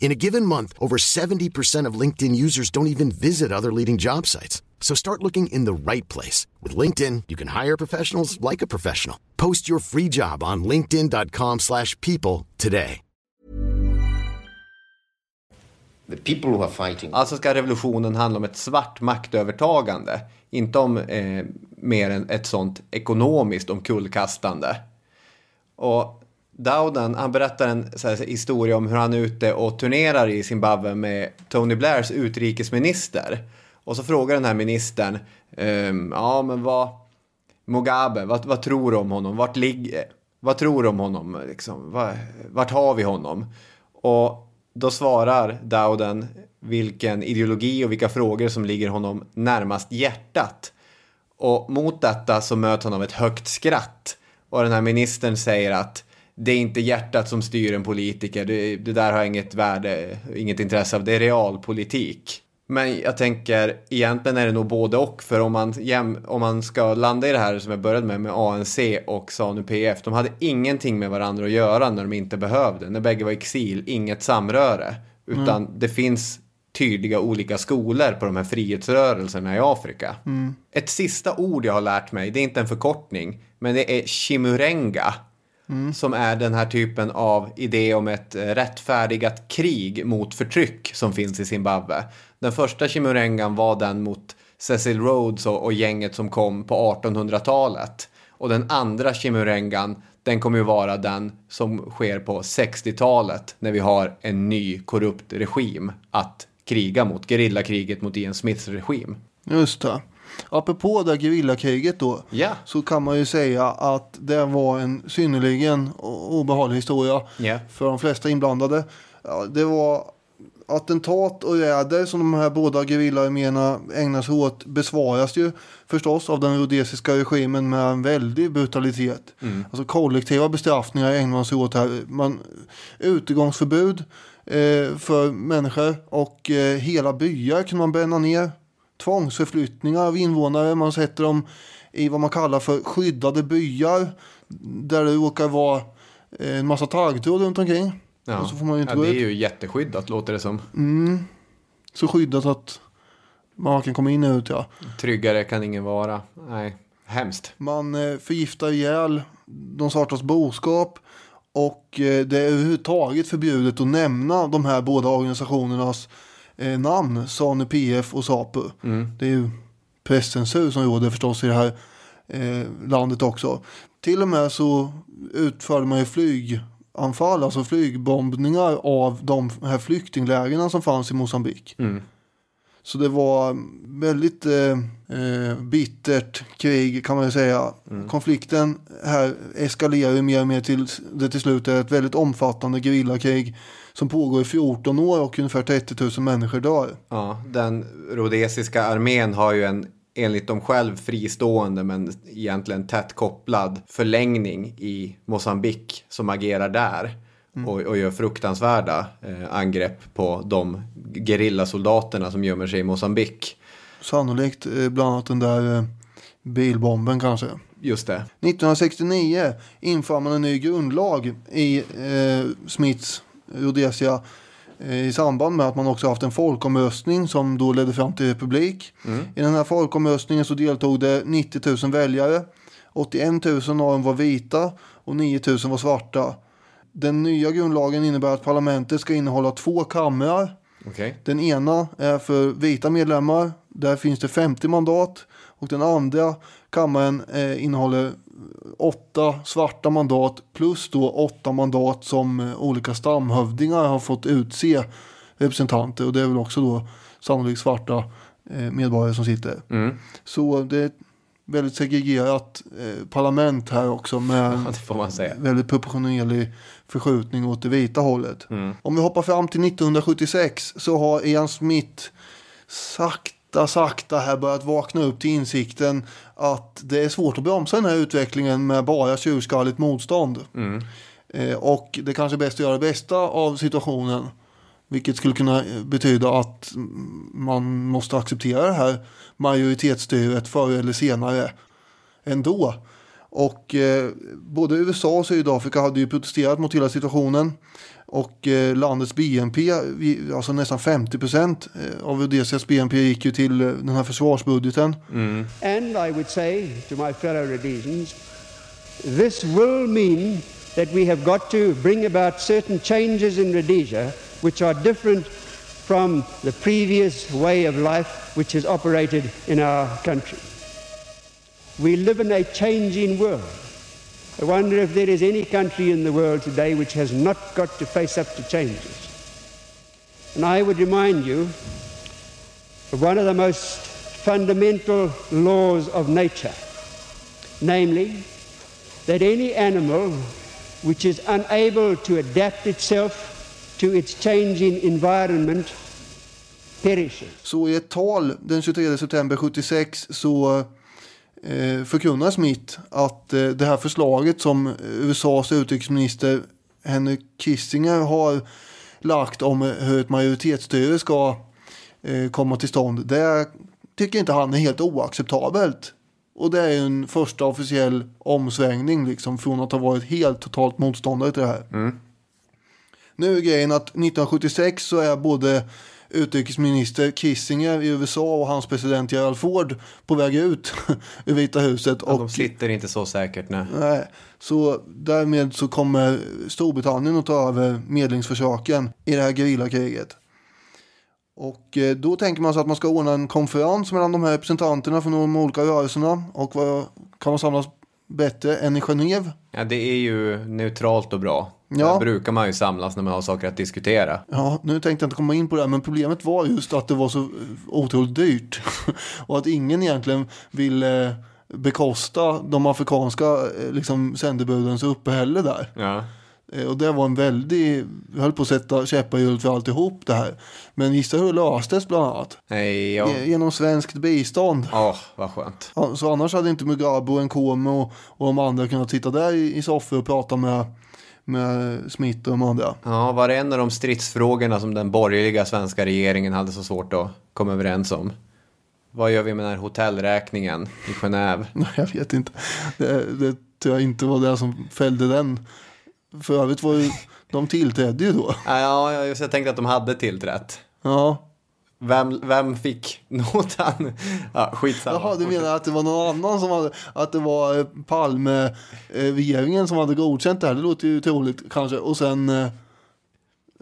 In a given month, over 70% of LinkedIn users don't even visit other leading job sites. So start looking in the right place. With LinkedIn, you can hire professionals like a professional. Post your free job on linkedin.com slash people today. The people who are fighting. Alltså ska revolutionen handla om ett svart maktövertagande. Inte om eh, mer än ett sånt ekonomiskt omkullkastande. Och Dowden, han berättar en så här, historia om hur han är ute och turnerar i Zimbabwe med Tony Blairs utrikesminister. Och så frågar den här ministern, ehm, ja men vad, Mugabe, vad, vad tror du om honom? Vart ligger, vad tror du om honom? Liksom, vad, vart har vi honom? Och då svarar Dowden vilken ideologi och vilka frågor som ligger honom närmast hjärtat. Och mot detta så möts han av ett högt skratt. Och den här ministern säger att det är inte hjärtat som styr en politiker. Det, det där har inget värde, inget intresse av. Det är realpolitik. Men jag tänker, egentligen är det nog både och. För om man, jäm, om man ska landa i det här som jag började med, med ANC och ZANU-PF. De hade ingenting med varandra att göra när de inte behövde. När bägge var i exil, inget samröre. Utan mm. det finns tydliga olika skolor på de här frihetsrörelserna i Afrika. Mm. Ett sista ord jag har lärt mig, det är inte en förkortning, men det är chimurenga. Mm. Som är den här typen av idé om ett eh, rättfärdigat krig mot förtryck som finns i Zimbabwe. Den första chimurengan var den mot Cecil Rhodes och, och gänget som kom på 1800-talet. Och den andra chimurengan, den kommer ju vara den som sker på 60-talet när vi har en ny korrupt regim att kriga mot. Gerillakriget mot Ian Smiths regim. Just det. Apropå det gerillakriget då. Yeah. Så kan man ju säga att det var en synnerligen obehaglig historia. Yeah. För de flesta inblandade. Det var attentat och räder som de här båda gerillaarméerna ägnar sig åt besvaras ju förstås av den rhodesiska regimen med en väldig brutalitet. Mm. Alltså kollektiva bestraffningar ägnar man sig åt här. Man, utegångsförbud eh, för människor och eh, hela byar kan man bränna ner. Tvångsförflyttningar av invånare. Man sätter dem i vad man kallar för skyddade byar. Där det råkar vara en massa taggtråd runt omkring. Ja. Och så får man inte ja, det är ju jätteskyddat låter det som. Mm. Så skyddat att man kan komma in och ut ja. Tryggare kan ingen vara. Nej, hemskt. Man eh, förgiftar ihjäl de svartas boskap. Och eh, det är överhuvudtaget förbjudet att nämna de här båda organisationernas eh, namn. SANU PF och SAPU. Mm. Det är ju presscensur som råder förstås i det här eh, landet också. Till och med så utförde man ju flyganfall, alltså flygbombningar av de här flyktinglägren som fanns i Mosambik. Mm. Så det var väldigt eh, eh, bittert krig kan man ju säga. Mm. Konflikten här eskalerar ju mer och mer till det till slut är ett väldigt omfattande gerillakrig som pågår i 14 år och ungefär 30 000 människor dör. Ja, den rhodesiska armén har ju en enligt dem själv fristående men egentligen tätt kopplad förlängning i Mosambik som agerar där. Mm. Och, och, gör fruktansvärda eh, angrepp på de gerillasoldaterna som gömmer sig i Mosambik. Sannolikt eh, bland annat den där eh, bilbomben kanske. Just det. 1969 inför man en ny grundlag i eh, Smiths Rhodesia eh, i samband med att man också haft en folkomröstning som då ledde fram till republik. I den här folkomröstningen så deltog det 90 000 väljare. 81 000 av dem var vita och 9 000 var svarta. Den nya grundlagen innebär att parlamentet ska innehålla två kamrar. Okej. Den ena är för vita medlemmar. Där finns det 50 mandat. Och den andra kammaren eh, innehåller åtta svarta mandat plus då åtta mandat som eh, olika stamhövdingar har fått utse representanter. Och det är väl också då sannolikt svarta eh, medborgare som sitter. Så det är ett väldigt segregerat eh, parlament här också med (laughs) Ja, väldigt proportionerlig förskjutning åt det vita hållet. Om vi hoppar fram till 1976 så har Ian Smith sakta, sakta här börjat vakna upp till insikten att det är svårt att bromsa den här utvecklingen med bara tjurskalligt motstånd. Eh, och det kanske är bäst att göra det bästa av situationen. Vilket skulle kunna eh, betyda att mm, man måste acceptera det här majoritetsstyret förr eller senare ändå. Och eh, både USA och Sydafrika hade ju protesterat mot hela situationen. Och eh, landets BNP, vi- alltså nästan 50 procent av Rhodesias BNP gick ju till eh, den här försvarsbudgeten. And I would say to my fellow Rhodesians, this will mean that we have got to bring about certain changes in Rhodesia which are different from the previous way of life which has operated in our country. We live in a changing world. I wonder if there is any country in the world today which has not got to face up to changes. And I would remind you of one of the most fundamental laws of nature, namely that any animal which is unable to adapt itself to its changing environment perishes. Så i ett tal den 23 september 76 så eh, förkunnar Smith att eh, det här förslaget som USAs utrikesminister Henry Kissinger har lagt om hur ett majoritetsstyre ska eh, komma till stånd. Det tycker inte han är helt oacceptabelt. Och det är ju en första officiell omsvängning liksom från att ha varit helt totalt motståndare till det här. Nu är grejen att 1976 så är både utrikesminister Kissinger i USA och hans president Gerald Ford på väg ut (laughs) ur Vita huset. Ja, och, de sitter inte så säkert. Nej. nej, så därmed så kommer Storbritannien att ta över medlingsförsöken i det här gerillakriget. Och eh, då tänker man sig att man ska ordna en konferens mellan de här representanterna från de olika rörelserna. Och vad kan man samlas bättre än i Genève? Ja, det är ju neutralt och bra. Ja. Där brukar man ju samlas när man har saker att diskutera. Ja, nu tänkte jag inte komma in på det här, men problemet var just att det var så eh, otroligt dyrt. (laughs) och att ingen egentligen ville bekosta de afrikanska eh, liksom, sändebudens uppehälle där. Ja. Eh, Och det var en väldig, jag höll på att sätta käppar i hjulet för alltihop det här. Men gissa hur det löstes bland annat? Nej, ja. Ge- Genom svenskt bistånd. Åh, vad skönt. Ja, Så annars hade inte Mugabe och Nkomo och, och de andra kunnat sitta där i, i soffor och prata med, med Smith och de andra. Ja, var det en av de stridsfrågorna som den borgerliga svenska regeringen hade så svårt att komma överens om? Vad gör vi med den här hotellräkningen i Genève? (laughs) Jag vet inte. Det, det tror jag inte var det som fällde den. För övrigt var ju, de tillträdde ju då. Ja, jag, jag tänkte att de hade tillträtt. Ja. Vem, vem fick notan? (laughs) Ja, skitsamma. Jaha, du menar att det var någon annan som hade, att det var eh, Palme, eh, som hade godkänt det här. Det låter ju troligt kanske. Och sen, eh,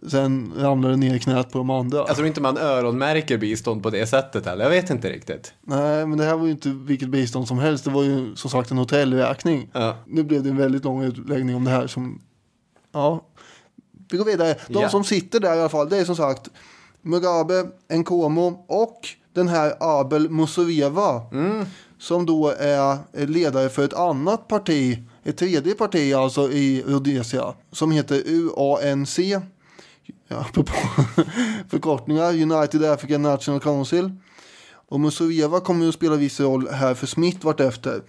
sen ramlade det ner i knät på de andra. Jag tror inte man öronmärker bistånd på det sättet heller. Jag vet inte riktigt. Nej, men det här var ju inte vilket bistånd som helst. Det var ju som sagt en hotellräkning. Ja. Nu blev det en väldigt lång utläggning om det här som, ja. Vi går vidare. De Ja. som sitter där i alla fall, det är som sagt Mugabe, Nkomo och den här Abel Muzorewa. Som då är ledare för ett annat parti, ett tredje parti alltså i Rhodesia. Som heter UANC. Ja, apropå (laughs) förkortningar, United African National Council. Och Muzorewa kommer att spela viss roll här för Smith vartefter.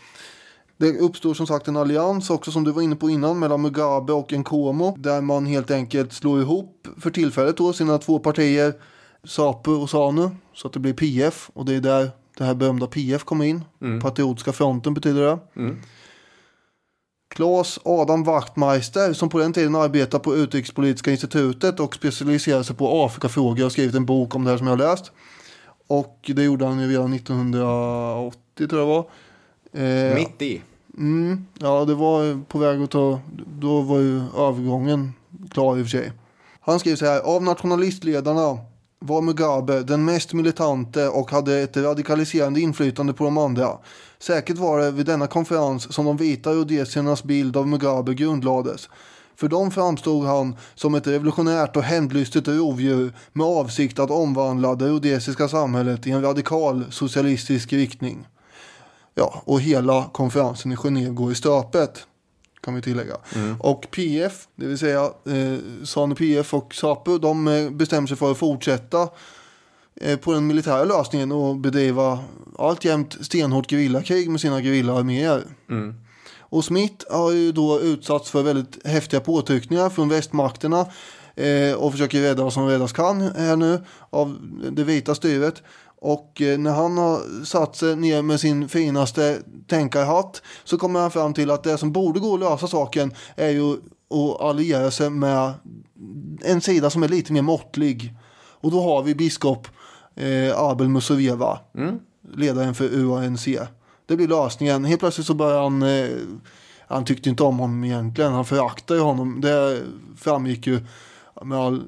Det uppstår som sagt en allians också som du var inne på innan mellan Mugabe och Nkomo. Där man helt enkelt slår ihop för tillfället då sina två partier. SAPU och SANU. Så att det blir PF. Och det är där det här berömda PF kom in. Mm. Patriotiska fronten betyder det. Mm. Claes Adam Wachtmeister som på den tiden arbetade på Utrikespolitiska institutet och specialiserade sig på Afrikafrågor har skrivit en bok om det här som jag har läst. Och det gjorde han ju redan 1980 tror jag det var. Eh, Mitt i. Mm, ja, det var på väg att ta, då var ju övergången klar i och för sig. Han skriver så här, av nationalistledarna var Mugabe den mest militante och hade ett radikaliserande inflytande på de andra. Säkert var det vid denna konferens som de vita rhodesiernas bild av Mugabe grundlades. För dem framstod han som ett revolutionärt och hämndlystigt rovdjur med avsikt att omvandla det rhodesiska samhället i en radikal socialistisk riktning. Ja, och hela konferensen i Genève går i stöpet. Kan vi tillägga. Och PF, det vill säga eh, Sane PF och SAPU, de eh, bestämmer sig för att fortsätta eh, på den militära lösningen och bedriva alltjämt stenhårt gerillakrig med sina gerillaarméer. Och Smith har ju då utsatts för väldigt häftiga påtryckningar från västmakterna eh, och försöker rädda vad som räddas kan här nu av det vita styret. Och eh, när han har satt sig ner med sin finaste tänkarhatt så kommer han fram till att det som borde gå att lösa saken är ju att alliera sig med en sida som är lite mer måttlig. Och då har vi biskop eh, Abel Musovieva, ledaren för UANC. Det blir lösningen. Helt plötsligt så börjar han, eh, han tyckte inte om honom egentligen, han föraktade ju honom. Det framgick ju med all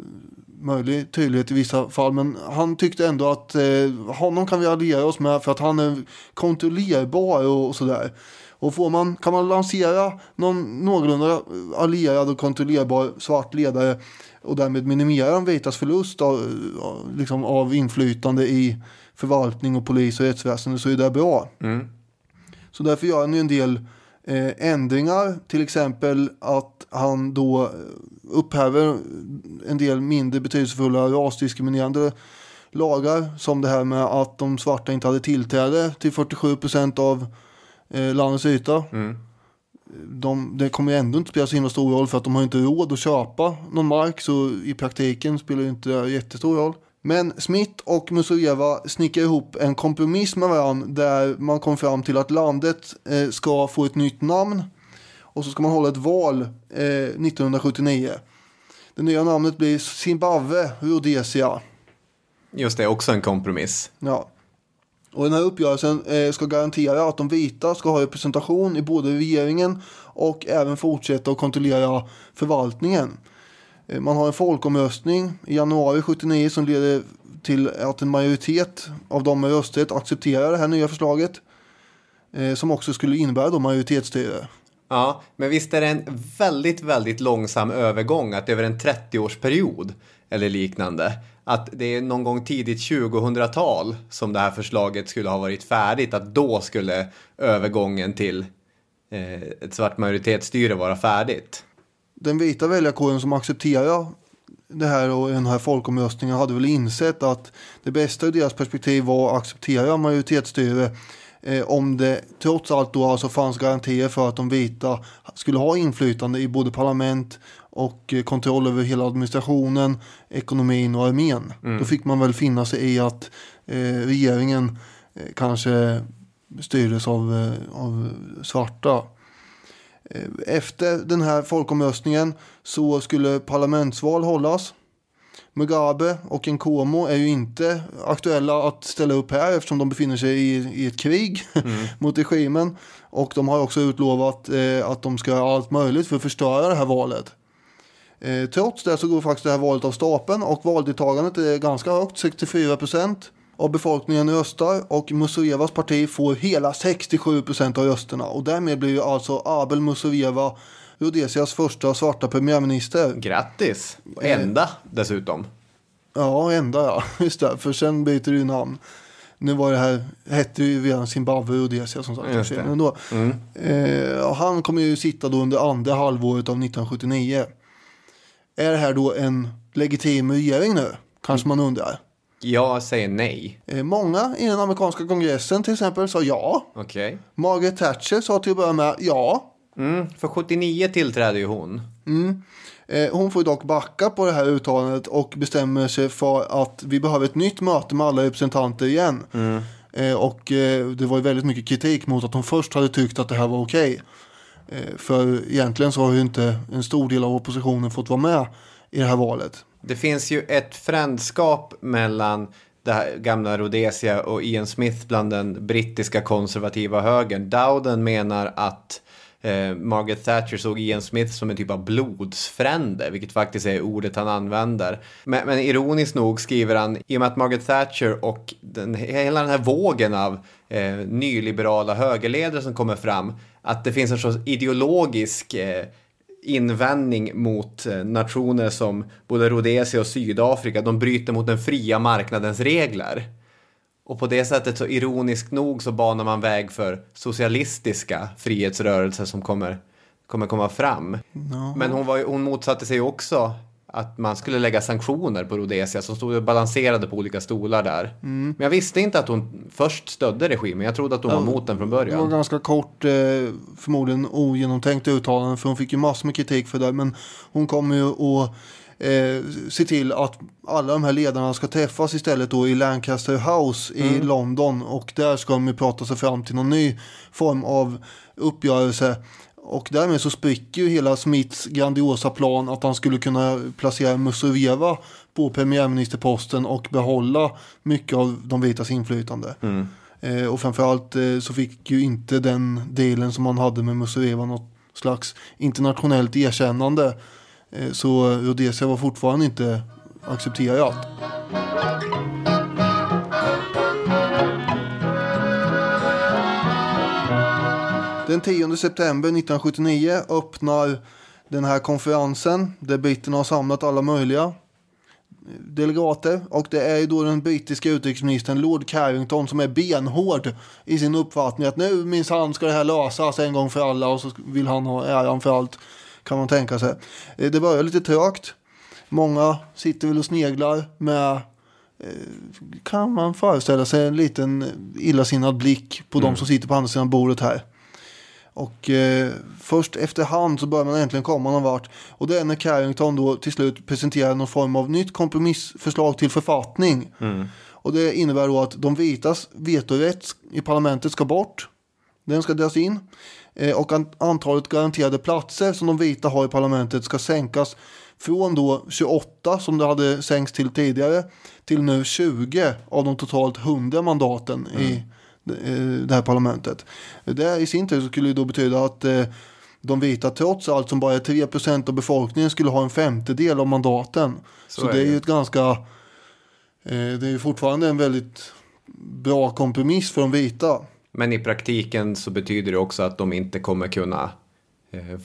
möjlig tydlighet i vissa fall. Men han tyckte ändå att eh, honom kan vi alliera oss med för att han är kontrollerbar och, och sådär. Och får man, kan man lansera någon någorlunda allierad och kontrollerbar svart ledare och därmed minimera de vitas förlust av, liksom av inflytande i förvaltning och polis och rättsväsende så är det bra. Så därför gör han ju en del eh, ändringar. Till exempel att han då eh, upphäver en del mindre betydelsefulla rasdiskriminerande lagar. Som det här med att de svarta inte hade tillträde till 47% av eh, landets yta. De, det kommer ju ändå inte spela så himla stor roll för att de har inte råd att köpa någon mark. Så i praktiken spelar det inte jättestor roll. Men Smith och Musoeva snickar ihop en kompromiss med varandra där man kom fram till att landet eh, ska få ett nytt namn och så ska man hålla ett val eh, 1979. Det nya namnet blir Zimbabwe Rhodesia. Just det, också en kompromiss. Ja. Och den här uppgörelsen eh, ska garantera att de vita ska ha representation i både regeringen och även fortsätta att kontrollera förvaltningen. Eh, man har en folkomröstning i januari 79 som leder till att en majoritet av de med rösträtt accepterar det här nya förslaget. Eh, som också skulle innebära då majoritetsstyre. Ja, men visst är det en väldigt, väldigt långsam övergång att över en 30-årsperiod eller liknande, att det är någon gång tidigt 2000-tal som det här förslaget skulle ha varit färdigt, att då skulle övergången till eh, ett svart majoritetsstyre vara färdigt den vita väljarkåren som accepterar det här och den här folkomröstningen hade väl insett att det bästa ur deras perspektiv var att acceptera majoritetsstyre eh, om det trots allt då alltså fanns garantier för att de vita skulle ha inflytande i både parlament och eh, kontroll över hela administrationen, ekonomin och armén. Då fick man väl finna sig i att eh, regeringen eh, kanske styrdes av, eh, av svarta. Eh, Efter den här folkomröstningen så skulle parlamentsval hållas. Mugabe och Nkomo är ju inte aktuella att ställa upp här eftersom de befinner sig i, i ett krig (laughs) mot regimen. Och de har också utlovat eh, att de ska göra allt möjligt för att förstöra det här valet. Eh, trots det så går faktiskt det här valet av stapeln och valdeltagandet är ganska högt, 64 procent av befolkningen röstar och Musoevas parti får hela 67 procent av rösterna och därmed blir ju alltså Abel Musoeva Rhodesias första svarta premiärminister. Grattis! Enda dessutom. Ja, enda ja, (laughs) just det, för sen byter ju namn. Nu var det här, hette ju redan Zimbabwe och Rhodesia som sagt. Just det. Men då, eh, och han kommer ju sitta då under andra halvåret av 1979. Är det här då en legitim regering nu? Kanske man undrar. Jag säger nej. Eh, många i den amerikanska kongressen till exempel sa ja. Okej. Margaret Thatcher sa till att börja med ja. Mm, för 79 tillträder ju hon. Eh, hon får dock backa på det här uttalandet och bestämmer sig för att vi behöver ett nytt möte med alla representanter igen. Eh, och eh, det var ju väldigt mycket kritik mot att de först hade tyckt att det här var okej. Eh, för egentligen så har ju inte en stor del av oppositionen fått vara med i det här valet. Det finns ju ett frändskap mellan det här gamla Rhodesia och Ian Smith bland den brittiska konservativa högern. Dowden menar att eh, Margaret Thatcher såg Ian Smith som en typ av blodsfrände, vilket faktiskt är ordet han använder. Men, men ironiskt nog skriver han, i och med att Margaret Thatcher och den, hela den här vågen av eh, nyliberala högerledare som kommer fram, att det finns en sorts ideologisk eh, invändning mot eh, nationer som både Rhodesia och Sydafrika. De bryter mot den fria marknadens regler. Och på det sättet så ironiskt nog så banar man väg för socialistiska frihetsrörelser som kommer, kommer komma fram. No. Men hon, var, hon motsatte sig också att man skulle lägga sanktioner på Rhodesia som stod och balanserade på olika stolar där. Mm. Men jag visste inte att hon först stödde regimen. Jag trodde att hon Ja, var mot den från Det var början. ganska kort, eh, förmodligen ogenomtänkt uttalande för hon fick ju massor med kritik för det. Men hon kommer ju att eh, se till att alla de här ledarna ska träffas istället då i Lancaster House i Mm. London. Och där ska de ju prata sig fram till någon ny form av uppgörelse. Och därmed så spricker ju hela Smiths grandiosa plan att han skulle kunna placera Muzorewa på premiärministerposten och behålla mycket av de vitas inflytande. Mm. Eh, och framförallt eh, så fick ju inte den delen som man hade med Muzorewa något slags internationellt erkännande. Eh, så Rhodesia var fortfarande inte accepterat. Den 10 september 1979 öppnar den här konferensen där britterna har samlat alla möjliga delegater och det är ju då den brittiska utrikesministern Lord Carrington som är benhård i sin uppfattning att nu minsann ska det här lösas en gång för alla och så vill han ha äran för allt kan man tänka sig. Eh, Det börjar lite trögt. Många sitter väl och sneglar med eh, kan man föreställa sig en liten illasinnad blick på de som sitter på andra sidan bordet här. Och eh, först efterhand så börjar man äntligen komma någon vart. Och det är när Carrington då till slut presenterar någon form av nytt kompromissförslag till författning. Och det innebär då att de vitas vetorätt i parlamentet ska bort. Den ska dras in. Eh, och an- antalet garanterade platser som de vita har i parlamentet ska sänkas från då 28 som det hade sänkts till tidigare till nu 20 av de totalt 100 mandaten i eh, det här parlamentet. Det i sin tur skulle då betyda att eh, de vita trots allt som bara är 3% av befolkningen skulle ha en femtedel av mandaten. Så, Så det är ju ett ganska, eh, det är ju fortfarande en väldigt bra kompromiss för de vita. Men i praktiken så betyder det också att de inte kommer kunna eh,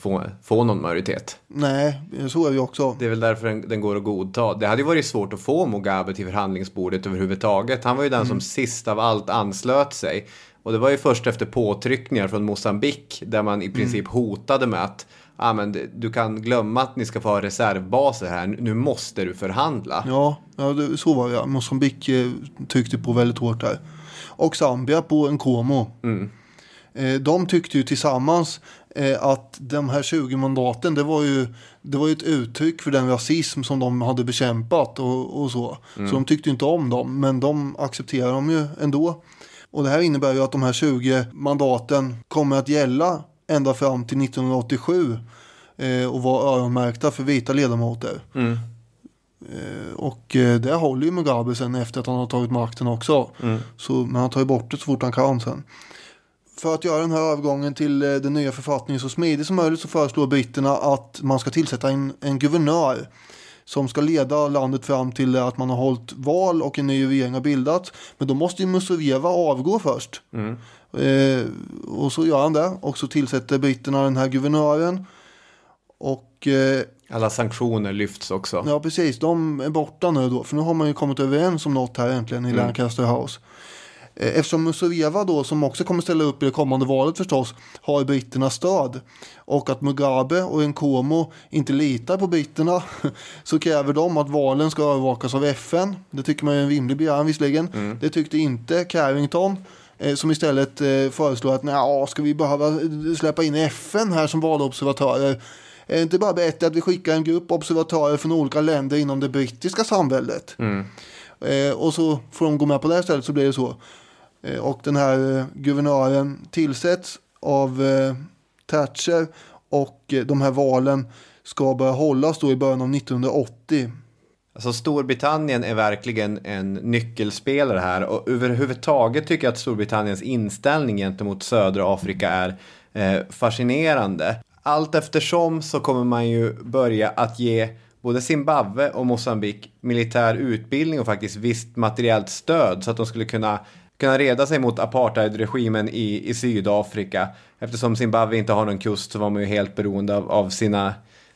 få, få någon majoritet. Nej, så är ju också. Det är väl därför den, den går att godta. Det hade ju varit svårt att få Mugabe till förhandlingsbordet överhuvudtaget. Han var ju den Mm. som sist av allt anslöt sig. Och det var ju först efter påtryckningar från Mosambik där man i princip hotade med att ah, men du kan glömma att ni ska få ha reservbaser här. Nu måste du förhandla. Ja, ja det, så var det. Mosambik eh, tryckte på väldigt hårt där. Och Zambia på Nkomo. Eh, de tyckte ju tillsammans eh, att de här 20 mandaten, det var ju, det var ju ett uttryck för den rasism som de hade bekämpat och, och så. Mm. Så de tyckte inte om dem, men de accepterar dem ju ändå. Och det här innebär ju att de här 20 mandaten kommer att gälla ända fram till 1987 eh, och vara öronmärkta för vita ledamöter. Mm. Eh, och eh, det håller ju Mugabe sen efter att han har tagit makten också. Mm. Så, men han tar ju bort det så fort han kan sen. För att göra den här övergången till eh, den nya författningen så smidig som möjligt så föreslår britterna att man ska tillsätta en, en guvernör som ska leda landet fram till att man har hållit val och en ny regering har bildats. Men då måste ju Muzorewa avgå först. Mm. Eh, och så gör han det och så tillsätter britterna den här guvernören. Och eh, Alla sanktioner lyfts också. Ja, precis. De är borta nu då. För nu har man ju kommit överens om något här äntligen i Mm. Lancaster House. Eh, Eftersom Muzorewa då, som också kommer ställa upp i det kommande valet förstås, har britternas stöd. Och att Mugabe och Nkomo inte litar på britterna. (laughs) Så kräver de att valen ska övervakas av FN. Det tycker man är en rimlig begäran visserligen. Det tyckte inte Carrington. eh, Som istället eh, föreslår att nej, ska vi behöva eh, släppa in FN här som valobservatörer? Är det inte bara bättre att vi skickar en grupp observatörer från olika länder inom det brittiska samväldet? Mm. Och så får de gå med på det här stället så blir det så. Eh, och den här eh, guvernören tillsätts av eh, Thatcher och de här valen ska börja hållas då i början av 1980. Alltså Storbritannien är verkligen en nyckelspelare här och överhuvudtaget tycker jag att Storbritanniens inställning gentemot södra Afrika är eh, fascinerande. Allt eftersom så kommer man ju börja att ge både Zimbabwe och Mosambik militär utbildning och faktiskt visst materiellt stöd så att de skulle kunna kunna reda sig mot apartheidregimen i, i Sydafrika. Eftersom Zimbabwe inte har någon kust så var man ju helt beroende av, av sina,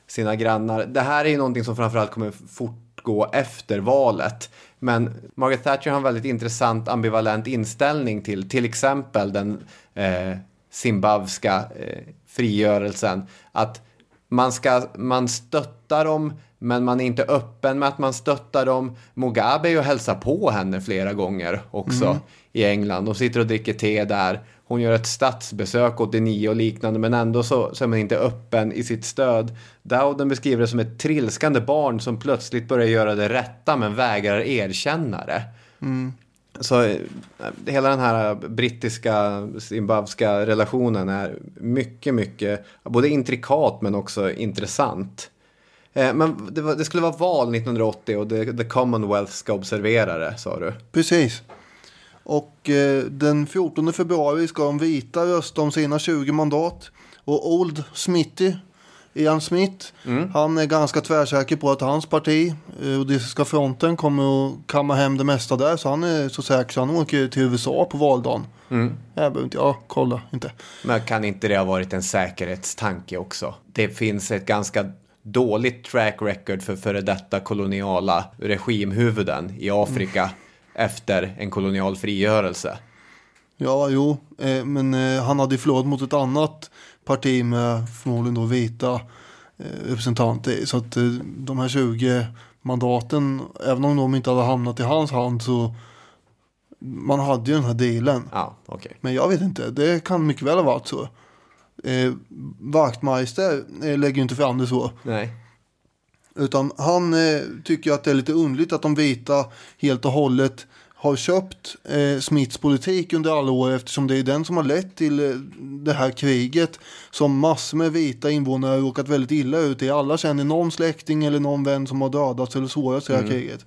sina grannar. Det här är ju någonting som framförallt kommer fortgå efter valet. Men Margaret Thatcher har en väldigt intressant ambivalent inställning till till exempel den eh, zimbabska eh, frigörelsen. Att man, ska, man stöttar dem men man är inte öppen med att man stöttar dem. Mugabe är ju hälsar på henne flera gånger också mm. i England. De sitter och dricker te där. Hon gör ett statsbesök 89 och liknande men ändå så, så är man inte öppen i sitt stöd. Dowden beskriver det som ett trilskande barn som plötsligt börjar göra det rätta men vägrar erkänna det. Mm. Så eh, hela den här brittiska zimbabska relationen är mycket, mycket både intrikat men också intressant. Eh, men det, var, det, skulle vara val 1980 och det, The Commonwealth ska observera det, sa du? Precis. Och eh, den 14 februari ska de vita rösta om sina 20 mandat. Och Old Smithy, Ian Smith, mm. han är ganska tvärsäker på att hans parti, eh, Odysseska fronten, kommer att kamma hem det mesta där. Så han är så säker så han åker till USA på valdagen. Mm. Jag behöver inte jag kolla, inte. Men kan inte det ha varit en säkerhetstanke också? Det finns ett ganska dåligt track record för före detta koloniala regimhuvuden i Afrika mm. efter en kolonial frigörelse. Ja, jo, eh, men eh, han hade ju förlorat mot ett annat parti med förmodligen då vita eh, representanter. Så att eh, de här 20 mandaten, även om de inte hade hamnat i hans hand så man hade ju den här dealen. Ja, okay. Men jag vet inte, det kan mycket väl ha varit så. Eh, Wachtmeister eh, lägger inte fram det så. Nej. Utan han eh, tycker att det är lite underligt att de vita helt och hållet har köpt eh, Smiths politik under alla år eftersom det är den som har lett till eh, det här kriget som massor med vita invånare har råkat väldigt illa ut i. Alla känner någon släkting eller någon vän som har dödats eller sårats i det här mm. kriget.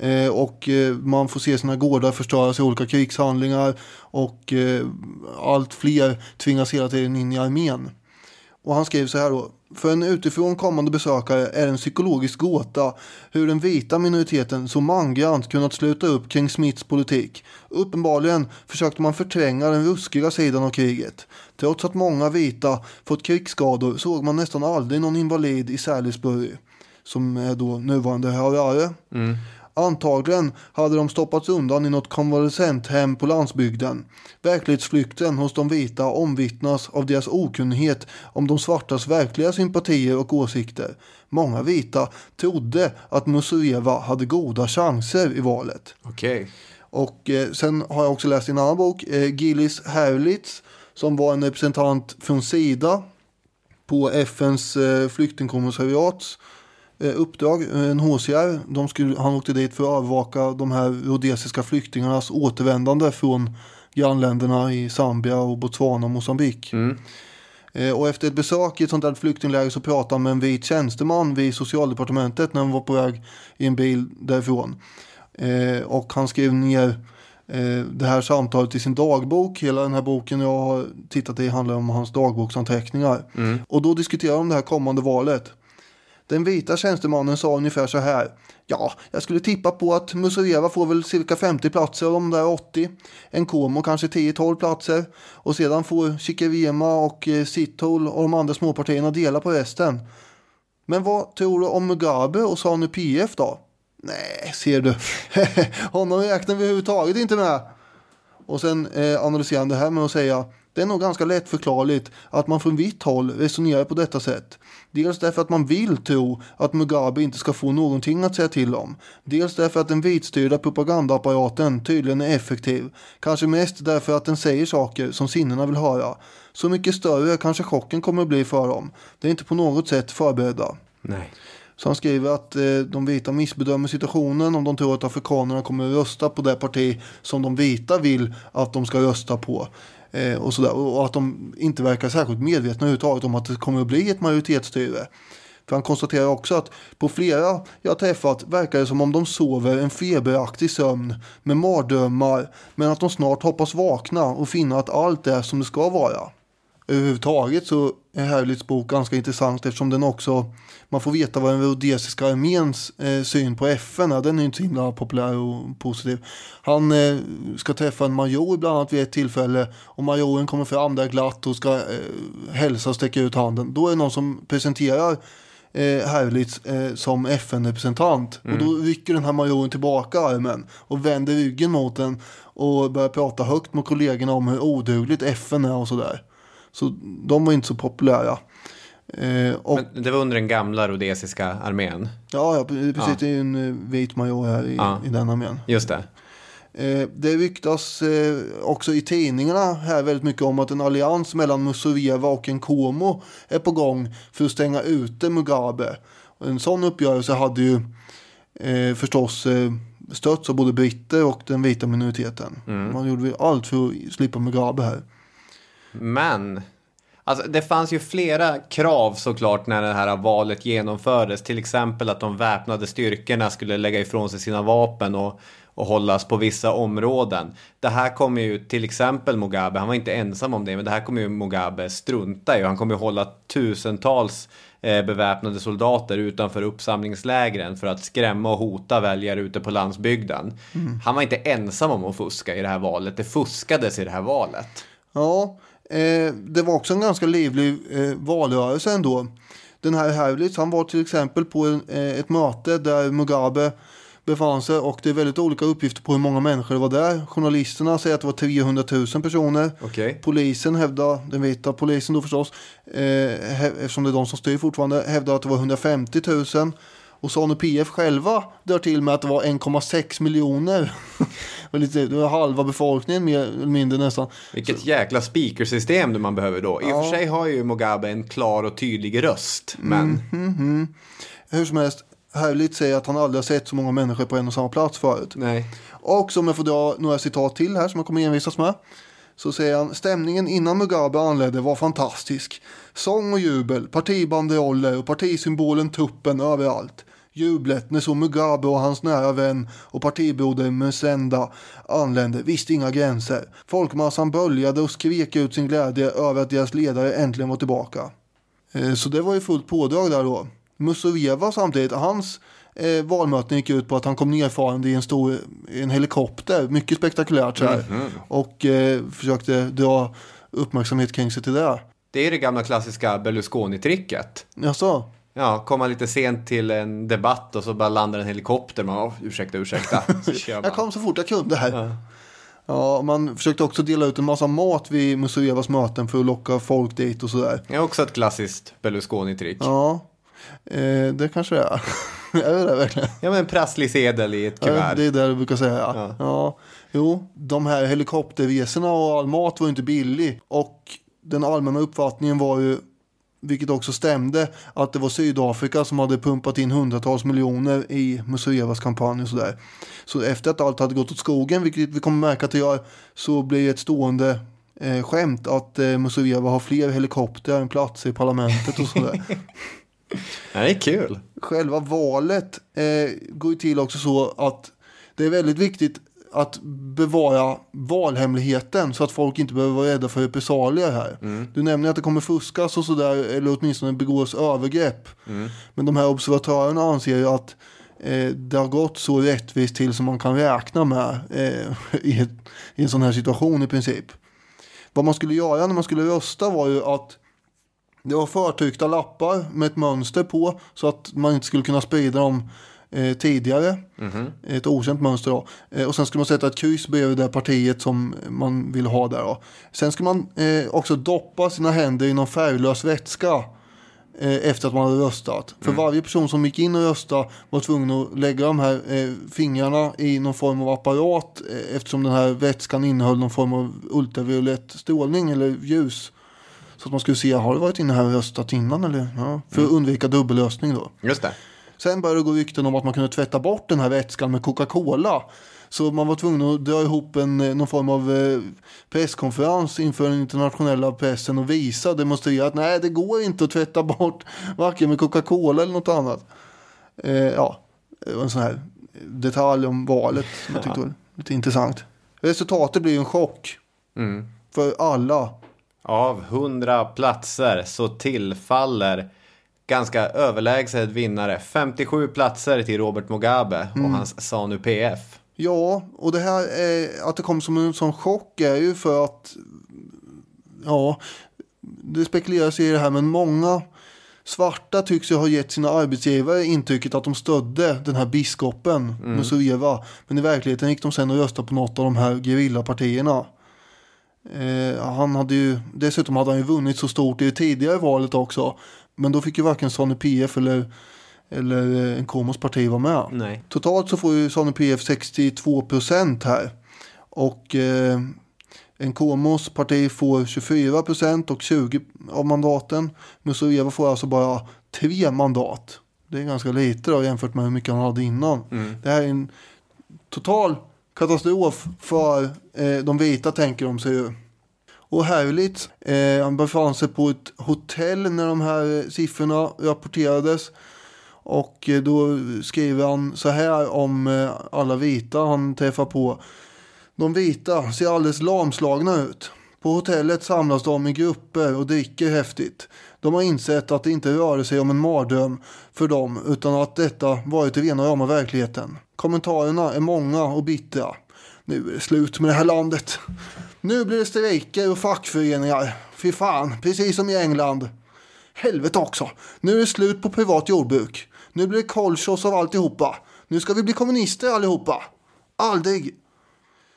Eh, och eh, man får se sina gårdar förstöras i olika krigshandlingar och eh, allt fler tvingas hela tiden in i armén. Och han skrev så här då. För en utifrån kommande besökare är det en psykologisk gåta hur den vita minoriteten så mangrant kunnat sluta upp kring Smiths politik. Uppenbarligen försökte man förtränga den ruskiga sidan av kriget. Trots att många vita fått krigsskador såg man nästan aldrig någon invalid i Salisbury, som är då nuvarande Harare. Mm. Antagligen hade de stoppats undan i något konvalescenthem på landsbygden. Verklighetsflykten hos de vita omvittnas av deras okunnighet om de svartas verkliga sympatier och åsikter. Många vita trodde att Musueva hade goda chanser i valet. Okej. Okay. Och eh, sen har jag också läst en annan bok, eh, Gillis Herlitz, som var en representant från Sida på FNs eh, flyktingkommissariats uppdrag, en HCR. De skulle, han åkte dit för att övervaka de här rhodesiska flyktingarnas återvändande från grannländerna i Zambia och Botswana och Mosambik. Mm. Eh, och efter ett besök i ett sånt där flyktingläger så pratade han med en vit tjänsteman vid socialdepartementet när han var på väg i en bil därifrån. Eh, och han skrev ner det här samtalet i sin dagbok. Hela den här boken jag har tittat i handlar om hans dagboksanteckningar. Mm. Och då diskuterar de det här kommande valet. Den vita tjänstemannen sa ungefär så här. Ja, jag skulle tippa på att Musoreva får väl cirka 50 platser av de där 80. En Komo kanske 10-12 platser. Och sedan får Chikevema och eh, Sithol och de andra småpartierna dela på resten. Men vad tror du om Mugabe och Sanu PF då? Nej, ser du. (laughs) Honom räknar vi överhuvudtaget inte med. Och sen eh, analyserar han det här med att säga det är nog ganska lättförklarligt att man från vitt håll resonerar på detta sätt. Dels därför att man vill tro att Mugabe inte ska få någonting att säga till om. Dels därför att den vitstyrda propagandaapparaten tydligen är effektiv. Kanske mest därför att den säger saker som sinnena vill höra. Så mycket större kanske chocken kommer att bli för dem. Det är inte på något sätt förberedda. Nej. Så han skriver att eh, de vita missbedömer situationen om de tror att afrikanerna kommer att rösta på det parti som de vita vill att de ska rösta på. Eh, och, sådär. och att de inte verkar särskilt medvetna överhuvudtaget om att det kommer att bli ett majoritetsstyre. För han konstaterar också att på flera jag träffat verkar det som om de sover en feberaktig sömn med mardrömmar men att de snart hoppas vakna och finna att allt är som det ska vara. Överhuvudtaget så är Herlitz bok ganska intressant eftersom den också man får veta vad den rhodesiska arméns eh, syn på FN är. Den är inte så himla populär och positiv. Han eh, ska träffa en major bland annat vid ett tillfälle och majoren kommer fram där glatt och ska eh, hälsa och sträcka ut handen. Då är det någon som presenterar eh, Herlitz eh, som FN-representant. Mm. Och då rycker den här majoren tillbaka armen och vänder ryggen mot den och börjar prata högt med kollegorna om hur odugligt FN är och sådär. Så de var inte så populära. Eh, och, Men det var under den gamla rhodesiska armén. ja, ja, precis. Ja. Det är ju en eh, vit major här i, Ja. i den armén. Just det. Eh, det ryktas eh, också i tidningarna här väldigt mycket om att en allians mellan Muzorewa och Nkomo är på gång för att stänga ute Mugabe. Och en sån uppgörelse hade ju eh, förstås eh, stötts av både britter och den vita minoriteten. Man gjorde allt för att slippa Mugabe här. Men alltså, det fanns ju flera krav såklart när det här valet genomfördes. Till exempel att de väpnade styrkorna skulle lägga ifrån sig sina vapen och, och hållas på vissa områden. Det här kommer ju till exempel Mugabe, han var inte ensam om det, men det här kommer ju Mugabe strunta i. Han kommer ju hålla tusentals eh, beväpnade soldater utanför uppsamlingslägren för att skrämma och hota väljare ute på landsbygden. Han var inte ensam om att fuska i det här valet, det fuskades i det här valet. Ja, eh, det var också en ganska livlig eh, valrörelse ändå. Den här Herlitz, han var till exempel på en, eh, ett möte där Mugabe befann sig och det är väldigt olika uppgifter på hur många människor det var där. Journalisterna säger att det var 300 000 personer. Okej. Polisen hävdar, den vita polisen då förstås, eh, eftersom det är de som styr fortfarande, hävdar att det var 150 000. Och ZANU PF själva drar till med att det var 1,6 miljoner. (laughs) Det var lite- det var halva befolkningen mer eller mindre nästan. Vilket jäkla speakersystem man behöver då. I och Ja. för sig har ju Mugabe en klar och tydlig röst. Men Hur som helst, Herlitz säger att han aldrig har sett så många människor på en och samma plats förut. nej. Och som jag får dra några citat till här som jag kommer envisas med. Så säger han, stämningen innan Mugabe anlände var fantastisk. Sång och jubel, partibanderoller och partisymbolen tuppen överallt. Jublet när så Mugabe och hans nära vän och partibroder Musenda anlände visste inga gränser. Folkmassan böljade och skrek ut sin glädje över att deras ledare äntligen var tillbaka. Eh, Så det var ju fullt pådrag där då. Muzorewa samtidigt, hans eh, valmöten gick ut på att han kom nerfarande i en stor i en helikopter, mycket spektakulärt så här. Och eh, försökte dra uppmärksamhet kring sig till det. Det är det gamla klassiska Berlusconi-tricket. Jaså? Ja, komma lite sent till en debatt och så bara landar en helikopter. Man, oh, ursäkta, ursäkta. (laughs) Jag kom så fort jag kunde här. Ja. man försökte också dela ut en massa mat vid Muzorewas möten för att locka folk dit och sådär. Det är också ett klassiskt Berlusconi-trick. Ja, eh, det kanske det är. (laughs) är det verkligen? Ja, men en prasslig sedel i ett Ja, kuvert. det är det du brukar säga. Ja. Ja. Jo, de här helikopterresorna och all mat var ju inte billig. Och den allmänna uppfattningen var ju, vilket också stämde, att det var Sydafrika som hade pumpat in hundratals miljoner i Muzorewas kampanj och sådär. Så efter att allt hade gått åt skogen, vilket vi kommer märka att det gör, så blir det ett stående eh, skämt att eh, Muzorewa har fler helikoptrar än platser i parlamentet och sådär. (laughs) Det är kul. Själva valet eh, går ju till också så att det är väldigt viktigt att bevara valhemligheten så att folk inte behöver vara rädda för repressalier här. Du nämner att det kommer fuskas och sådär eller åtminstone begås övergrepp. Men de här observatörerna anser ju att eh, det har gått så rättvist till som man kan räkna med eh, (laughs) i, ett, i en sån här situation i princip. Vad man skulle göra när man skulle rösta var ju att det var förtryckta lappar med ett mönster på så att man inte skulle kunna sprida dem eh, tidigare. Ett okänt mönster då. Eh, och sen skulle man sätta ett kryss bredvid det partiet som man vill ha där då. Sen skulle man eh, också doppa sina händer i någon färglös vätska eh, efter att man hade röstat. För varje person som gick in och röstade var tvungen att lägga de här eh, fingrarna i någon form av apparat eh, eftersom den här vätskan innehöll någon form av ultraviolett strålning eller ljus. Så att man skulle se, har du varit inne här och röstat innan eller? Ja, för att undvika dubbellösning då. Just det. Sen började det gå rykten om att man kunde tvätta bort den här vätskan med Coca-Cola. Så man var tvungen att dra ihop en, eh, någon form av eh, presskonferens inför den internationella pressen och visa och demonstrera att nej, det går inte att tvätta bort (laughs) varken med Coca-Cola eller något annat. Eh, ja, det var en sån här detalj om valet som jag tyckte var lite intressant. Resultatet blir en chock Mm. för alla. Av 100 platser så tillfaller ganska överlägset vinnare 57 platser till Robert Mugabe och Mm. hans ZANU PF. Ja, och det här är, att det kom som en sån chock är ju för att ja, det spekuleras i det här men många svarta tycks ju ha gett sina arbetsgivare intrycket att de stödde den här biskopen Mm. Museva. Men i verkligheten gick de sen och röstade på något av de här gerillapartierna. Eh, han hade ju, dessutom hade han ju vunnit så stort i det tidigare valet också. Men då fick ju varken Sanu PF eller, eller eh, Nkomos parti vara med. Nej. Totalt så får ju Sanu PF 62 procent här. Och eh, Nkomos parti får 24 procent och 20 av mandaten. Muzorewa får alltså bara tre mandat. Det är ganska lite då jämfört med hur mycket han hade innan. Mm. Det här är en total katastrof för eh, de vita tänker de sig ju. Och härligt, eh, han befann sig på ett hotell när de här eh, siffrorna rapporterades. Och eh, då skriver han så här om eh, alla vita han träffar på. De vita ser alldeles lamslagna ut. På hotellet samlas de i grupper och dricker häftigt. De har insett att det inte rörde sig om en mardröm för dem utan att detta varit i rena rama verkligheten. Kommentarerna är många och bittra. Nu är det slut med det här landet. Nu blir det strejker och fackföreningar. Fy fan, precis som i England. Helvete också. Nu är det slut på privat jordbruk. Nu blir det kolchos av alltihopa. Nu ska vi bli kommunister allihopa. Aldrig.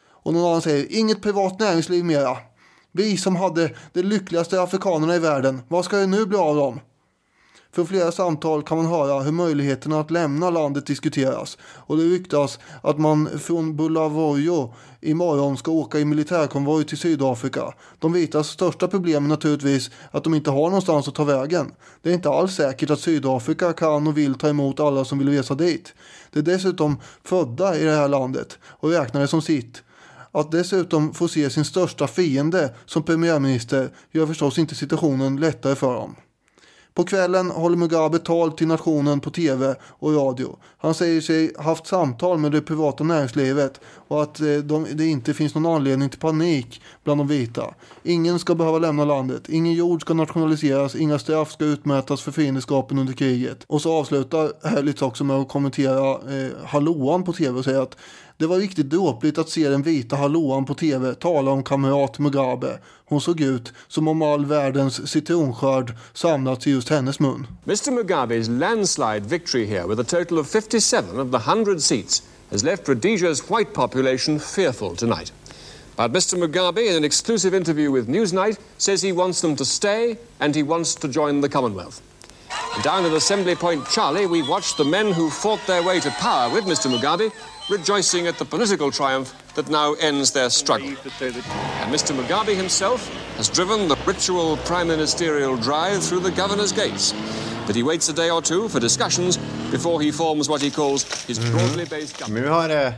Och någon annan säger, inget privat näringsliv mera. Vi som hade de lyckligaste afrikanerna i världen, vad ska det nu bli av dem? För flera samtal kan man höra hur möjligheterna att lämna landet diskuteras. Och det ryktas att man från Bulawayo imorgon ska åka i militärkonvoj till Sydafrika. De vitas största problem är naturligtvis att de inte har någonstans att ta vägen. Det är inte alls säkert att Sydafrika kan och vill ta emot alla som vill resa dit. Det är dessutom födda i det här landet och räknar det som sitt. Att dessutom få se sin största fiende som premiärminister gör förstås inte situationen lättare för dem. På kvällen håller Mugabe tal till nationen på tv och radio. Han säger sig haft samtal med det privata näringslivet och att eh, de, det inte finns någon anledning till panik bland de vita. Ingen ska behöva lämna landet, ingen jord ska nationaliseras, inga straff ska utmätas för fiendeskapen under kriget. Och så avslutar Herlitz också med att kommentera eh, hallåan på tv och säga att det var riktigt dråpligt att se den vita hallåan på tv tala om kamrat Mugabe. Hon såg ut som om all världens citronskörd samlats i just hennes mun. Mr. Mugabe's landslide victory here, with a total of 57 of the 100 seats, has left Rhodesia's white population fearful tonight. But Mr. Mugabe, in an exclusive interview with Newsnight, says he wants them to stay and he wants to join the Commonwealth. Down at Assembly Point Charlie, we watched the men who fought their way to power with Mr. Mugabe rejoicing at the political triumph that now ends their struggle. And Mr. Mugabe himself has driven the ritual prime ministerial drive through the governor's gates. But he waits a day or two for discussions before he forms what he calls his broadly based government. Nu har det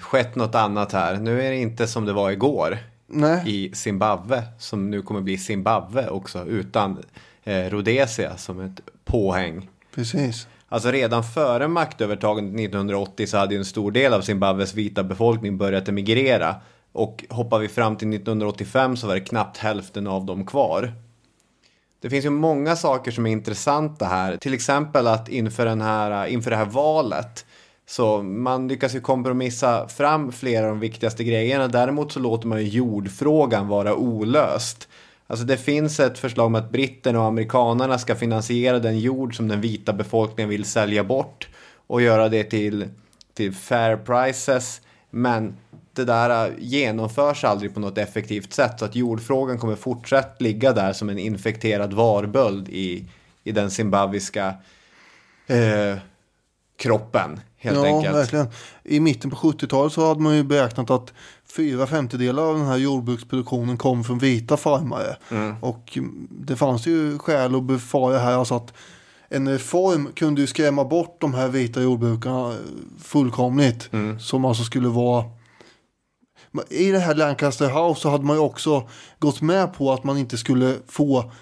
skett något annat här. Nu är det inte som det var igår Nej. i Zimbabwe, som nu kommer bli Zimbabwe också, utan eh, Rhodesia som ett påhäng. Precis. Alltså redan före maktövertagandet 1980 så hade ju en stor del av Zimbabwes vita befolkning börjat emigrera. Och hoppar vi fram till 1985 så var det knappt hälften av dem kvar. Det finns ju många saker som är intressanta här. Till exempel att inför, den här, inför det här valet så man lyckas ju kompromissa fram flera av de viktigaste grejerna. Däremot så låter man ju jordfrågan vara olöst. Alltså det finns ett förslag om att britterna och amerikanerna ska finansiera den jord som den vita befolkningen vill sälja bort och göra det till, till fair prices. Men det där genomförs aldrig på något effektivt sätt så att jordfrågan kommer fortsatt ligga där som en infekterad varböld i, i den zimbabwiska eh, kroppen helt ja, enkelt. verkligen. I mitten på 70-talet så hade man ju beräknat att fyra femtedelar av den här jordbruksproduktionen kom från vita farmare. Mm. Och det fanns ju skäl att befara här alltså att en reform kunde ju skrämma bort de här vita jordbrukarna fullkomligt. Som alltså skulle vara i det här Lancaster House så hade man ju också gått med på att man inte skulle få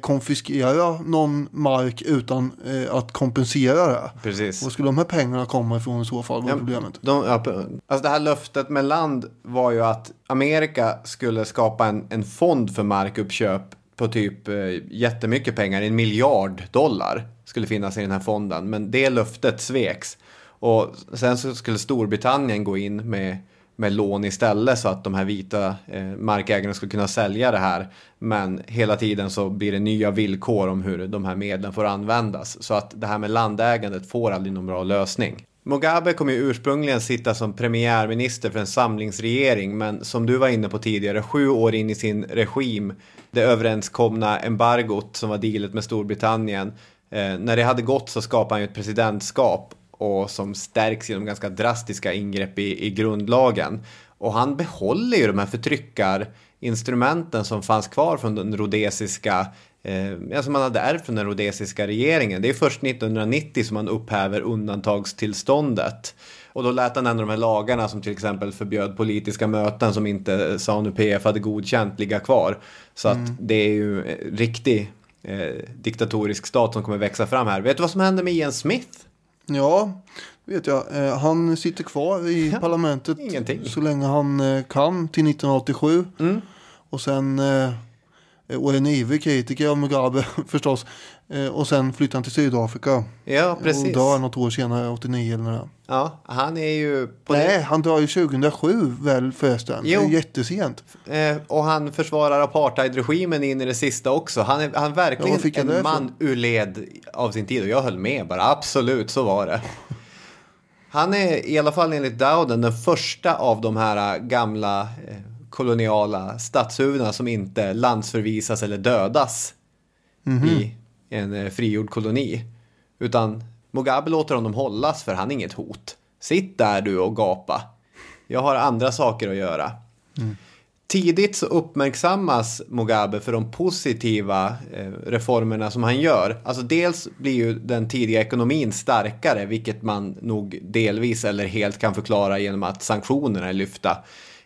konfiskera någon mark utan eh, att kompensera det. Precis. Var skulle de här pengarna komma ifrån i så fall? Var Ja, problemet. De, ja, alltså det här löftet med land var ju att Amerika skulle skapa en, en fond för markuppköp på typ eh, jättemycket pengar, en miljard dollar skulle finnas i den här fonden. Men det löftet sveks. Och sen så skulle Storbritannien gå in med, med lån istället så att de här vita eh, markägarna skulle kunna sälja det här. Men hela tiden så blir det nya villkor om hur de här medlen får användas. Så att det här med landägandet får aldrig någon bra lösning. Mugabe kommer ju ursprungligen sitta som premiärminister för en samlingsregering, men som du var inne på tidigare, sju år in i sin regim, det överenskomna embargot som var dealet med Storbritannien, eh, när det hade gått så skapade han ju ett presidentskap och som stärks genom ganska drastiska ingrepp i, i grundlagen. Och han behåller ju de här förtryckarinstrumenten som fanns kvar från den rhodesiska Eh, alltså man hade ärvt från den rhodesiska regeringen. Det är först 1990 som man upphäver undantagstillståndet. Och då lät han ändå de här lagarna som till exempel förbjöd politiska möten som inte ZANU-PF hade godkänt ligga kvar. Så att Mm. det är ju en riktig eh, diktatorisk stat som kommer växa fram här. Vet du vad som hände med Ian Smith? Ja, vet jag. Eh, han sitter kvar i parlamentet ingenting. så länge han eh, kan till 1987. Mm. Och sen, eh, och är en ivrig kritiker av Mugabe (laughs) förstås. Eh, och sen flyttar han till Sydafrika. Ja, precis. Och dör något år senare, 89 eller när. Ja, han är ju... Nej, han dör ju 2007 väl förresten. Jo. Det är jättesent. Eh, och han försvarar apartheidregimen in i det sista också. Han är, han Ja, verkligen jag en det man ur led av sin tid. Och jag höll med bara. Absolut, så var det. Han är i alla fall enligt Dowden den första av de här gamla eh, koloniala statshuvudena som inte landsförvisas eller dödas Mhm. i en eh, frigjord koloni. Utan Mugabe låter honom hållas för han är inget hot. Sitt där du och gapa. Jag har andra saker att göra. Tidigt så uppmärksammas Mugabe för de positiva eh, reformerna som han gör. Alltså dels blir ju den tidiga ekonomin starkare, vilket man nog delvis eller helt kan förklara genom att sanktionerna är lyfta.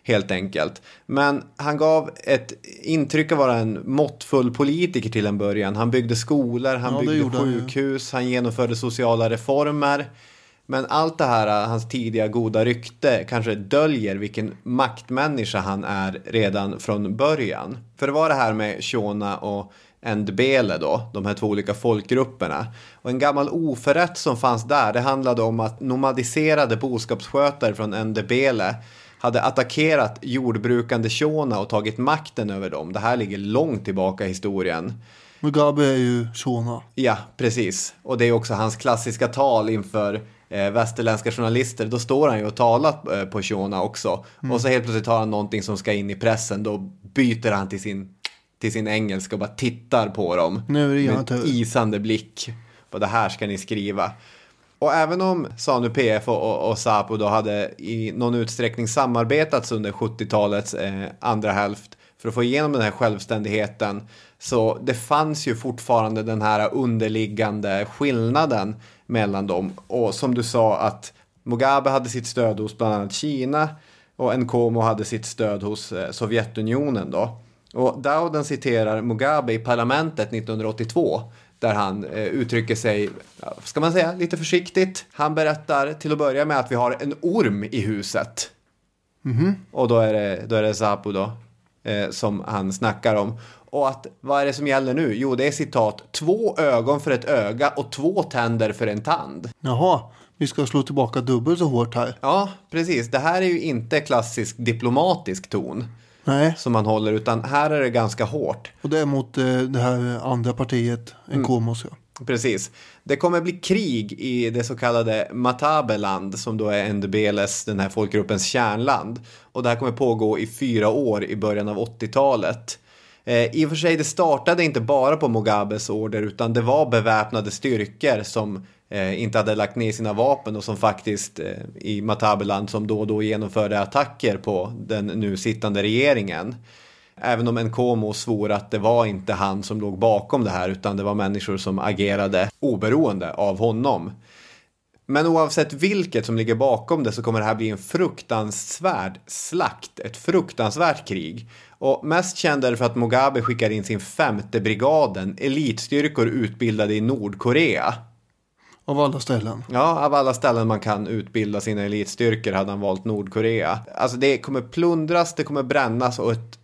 Helt enkelt. Men han gav ett intryck av att vara en måttfull politiker till en början. Han byggde skolor, han Ja, byggde gjorde han sjukhus, han genomförde sociala reformer. Men allt det här, hans tidiga goda rykte, kanske döljer vilken maktmänniska han är redan från början. För det var det här med Shona och Ndbele då, de här två olika folkgrupperna. Och en gammal oförrätt som fanns där, det handlade om att nomadiserade boskapsskötare från Ndbele hade attackerat jordbrukande Shona och tagit makten över dem. Det här ligger långt tillbaka i historien. Mugabe är ju Shona. Ja, precis. Och det är också hans klassiska tal inför eh, västerländska journalister. Då står han ju och talar eh, på Shona också. Mm. Och så helt plötsligt har han någonting som ska in i pressen. Då byter han till sin, till sin engelska och bara tittar på dem. Nu är det med isande blick. Vad det här ska ni skriva. Och även om ZANU-PF och, och, och ZAPU då hade i någon utsträckning samarbetats under 70-talets eh, andra hälft för att få igenom den här självständigheten så det fanns ju fortfarande den här underliggande skillnaden mellan dem. Och som du sa att Mugabe hade sitt stöd hos bland annat Kina och Nkomo hade sitt stöd hos eh, Sovjetunionen då. Och Dowden citerar Mugabe i parlamentet 1982 där han eh, uttrycker sig, ska man säga, lite försiktigt. Han berättar till att börja med att vi har en orm i huset. Mhm. Och då är det, då är det Zapu då, eh, som han snackar om. Och att, vad är det som gäller nu? Jo, det är citat, två ögon för ett öga och två tänder för en tand. Jaha, vi ska slå tillbaka dubbelt så hårt här. Ja, precis. Det här är ju inte klassisk diplomatisk ton Nej, som man håller, utan här är det ganska hårt. och det är mot eh, det här andra partiet, Mm. Nkomos. Ja. Precis. Det kommer bli krig i det så kallade Matabeland som då är Ndebeles, den här folkgruppens kärnland. Och det här kommer pågå i fyra år i början av 80-talet. Eh, I och för sig, det startade inte bara på Mugabes order utan det var beväpnade styrkor som eh, inte hade lagt ner sina vapen och som faktiskt eh, i Matabeland som då och då genomförde attacker på den nu sittande regeringen. Även om Nkomo svor att det var inte han som låg bakom det här utan det var människor som agerade oberoende av honom. Men oavsett vilket som ligger bakom det så kommer det här bli en fruktansvärd slakt, ett fruktansvärt krig. Och mest känd är det för att Mugabe skickar in sin femte brigaden, elitstyrkor utbildade i Nordkorea. Av alla ställen? Ja, av alla ställen man kan utbilda sina elitstyrkor hade han valt Nordkorea. Alltså det kommer plundras, det kommer brännas och ett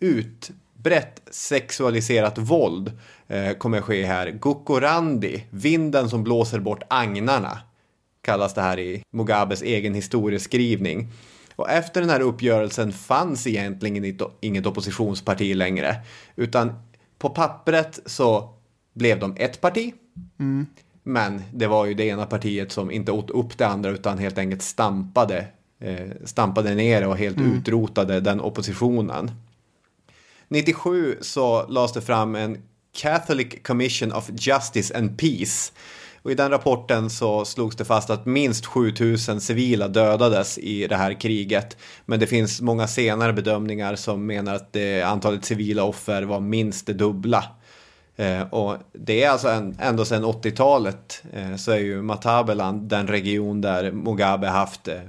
utbrett sexualiserat våld eh, kommer ske här. Gukorandi, vinden som blåser bort agnarna, kallas det här i Mugabes egen historieskrivning. Och efter den här uppgörelsen fanns egentligen inget oppositionsparti längre, utan på pappret så blev de ett parti. Mm. Men det var ju det ena partiet som inte åt upp det andra utan helt enkelt stampade, eh, stampade ner och helt mm. utrotade den oppositionen. 97 så lades det fram en Catholic Commission of Justice and Peace. Och I den rapporten så slogs det fast att minst 7000 civila dödades i det här kriget. Men det finns många senare bedömningar som menar att det, antalet civila offer var minst det dubbla. Eh, och det är alltså en, ändå sedan 80-talet eh, så är ju Matabeland den region där Mugabe haft eh,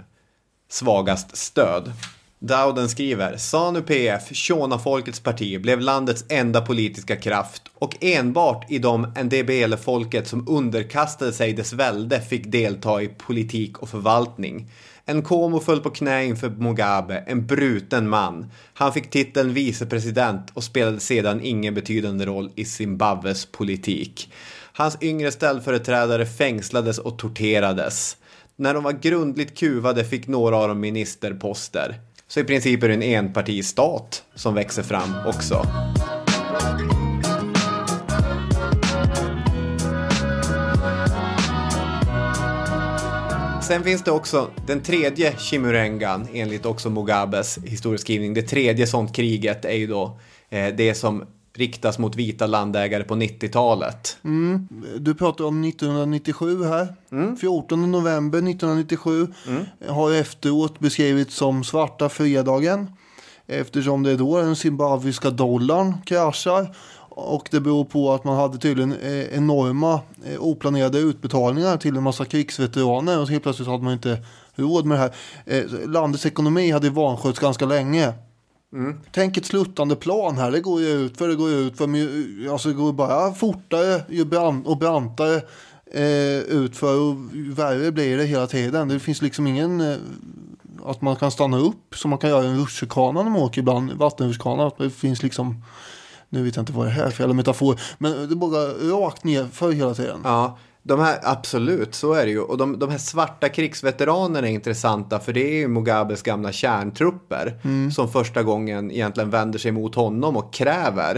svagast stöd. Dowden skriver, ZANU-PF, Shona-folkets parti, blev landets enda politiska kraft och enbart i de NDBL-folket som underkastade sig dess välde fick delta i politik och förvaltning. Nkomo föll på knä inför Mugabe, en bruten man. Han fick titeln vicepresident och spelade sedan ingen betydande roll i Zimbabwes politik. Hans yngre ställföreträdare fängslades och torterades. När de var grundligt kuvade fick några av dem ministerposter. Så i princip är det en enpartistat som växer fram också. Sen finns det också den tredje Chimurengan enligt också Mugabes historieskrivning. Det tredje sånt kriget är ju då eh, det som riktas mot vita landägare på 90-talet. Mm. Du pratar om 1997 här. Mm. 14 november 1997 mm. har efteråt beskrivits som svarta fredagen. Eftersom det är då den zimbabwiska dollarn kraschar. Och det beror på att man hade tydligen eh, enorma eh, oplanerade utbetalningar till en massa krigsveteraner. Och helt plötsligt hade man inte råd med det här. Eh, landets ekonomi hade vanskötts ganska länge. Mm. Tänk ett sluttande plan här. Det går ju ut för det går ut för alltså det går bara fortare ju brant, och brantare eh, ut för och värre blir det hela tiden. Det finns liksom ingen eh, att man kan stanna upp som man kan göra en rutschkana när man åker ibland. Vattenrutschkana. Det finns liksom nu vet jag inte vad det här är för jävla metafor. Men det är bara rakt ner för hela tiden. Ja. De här, absolut, så är det ju. Och de, de här svarta krigsveteranerna är intressanta för det är ju Mugabes gamla kärntrupper mm. som första gången egentligen vänder sig mot honom och kräver.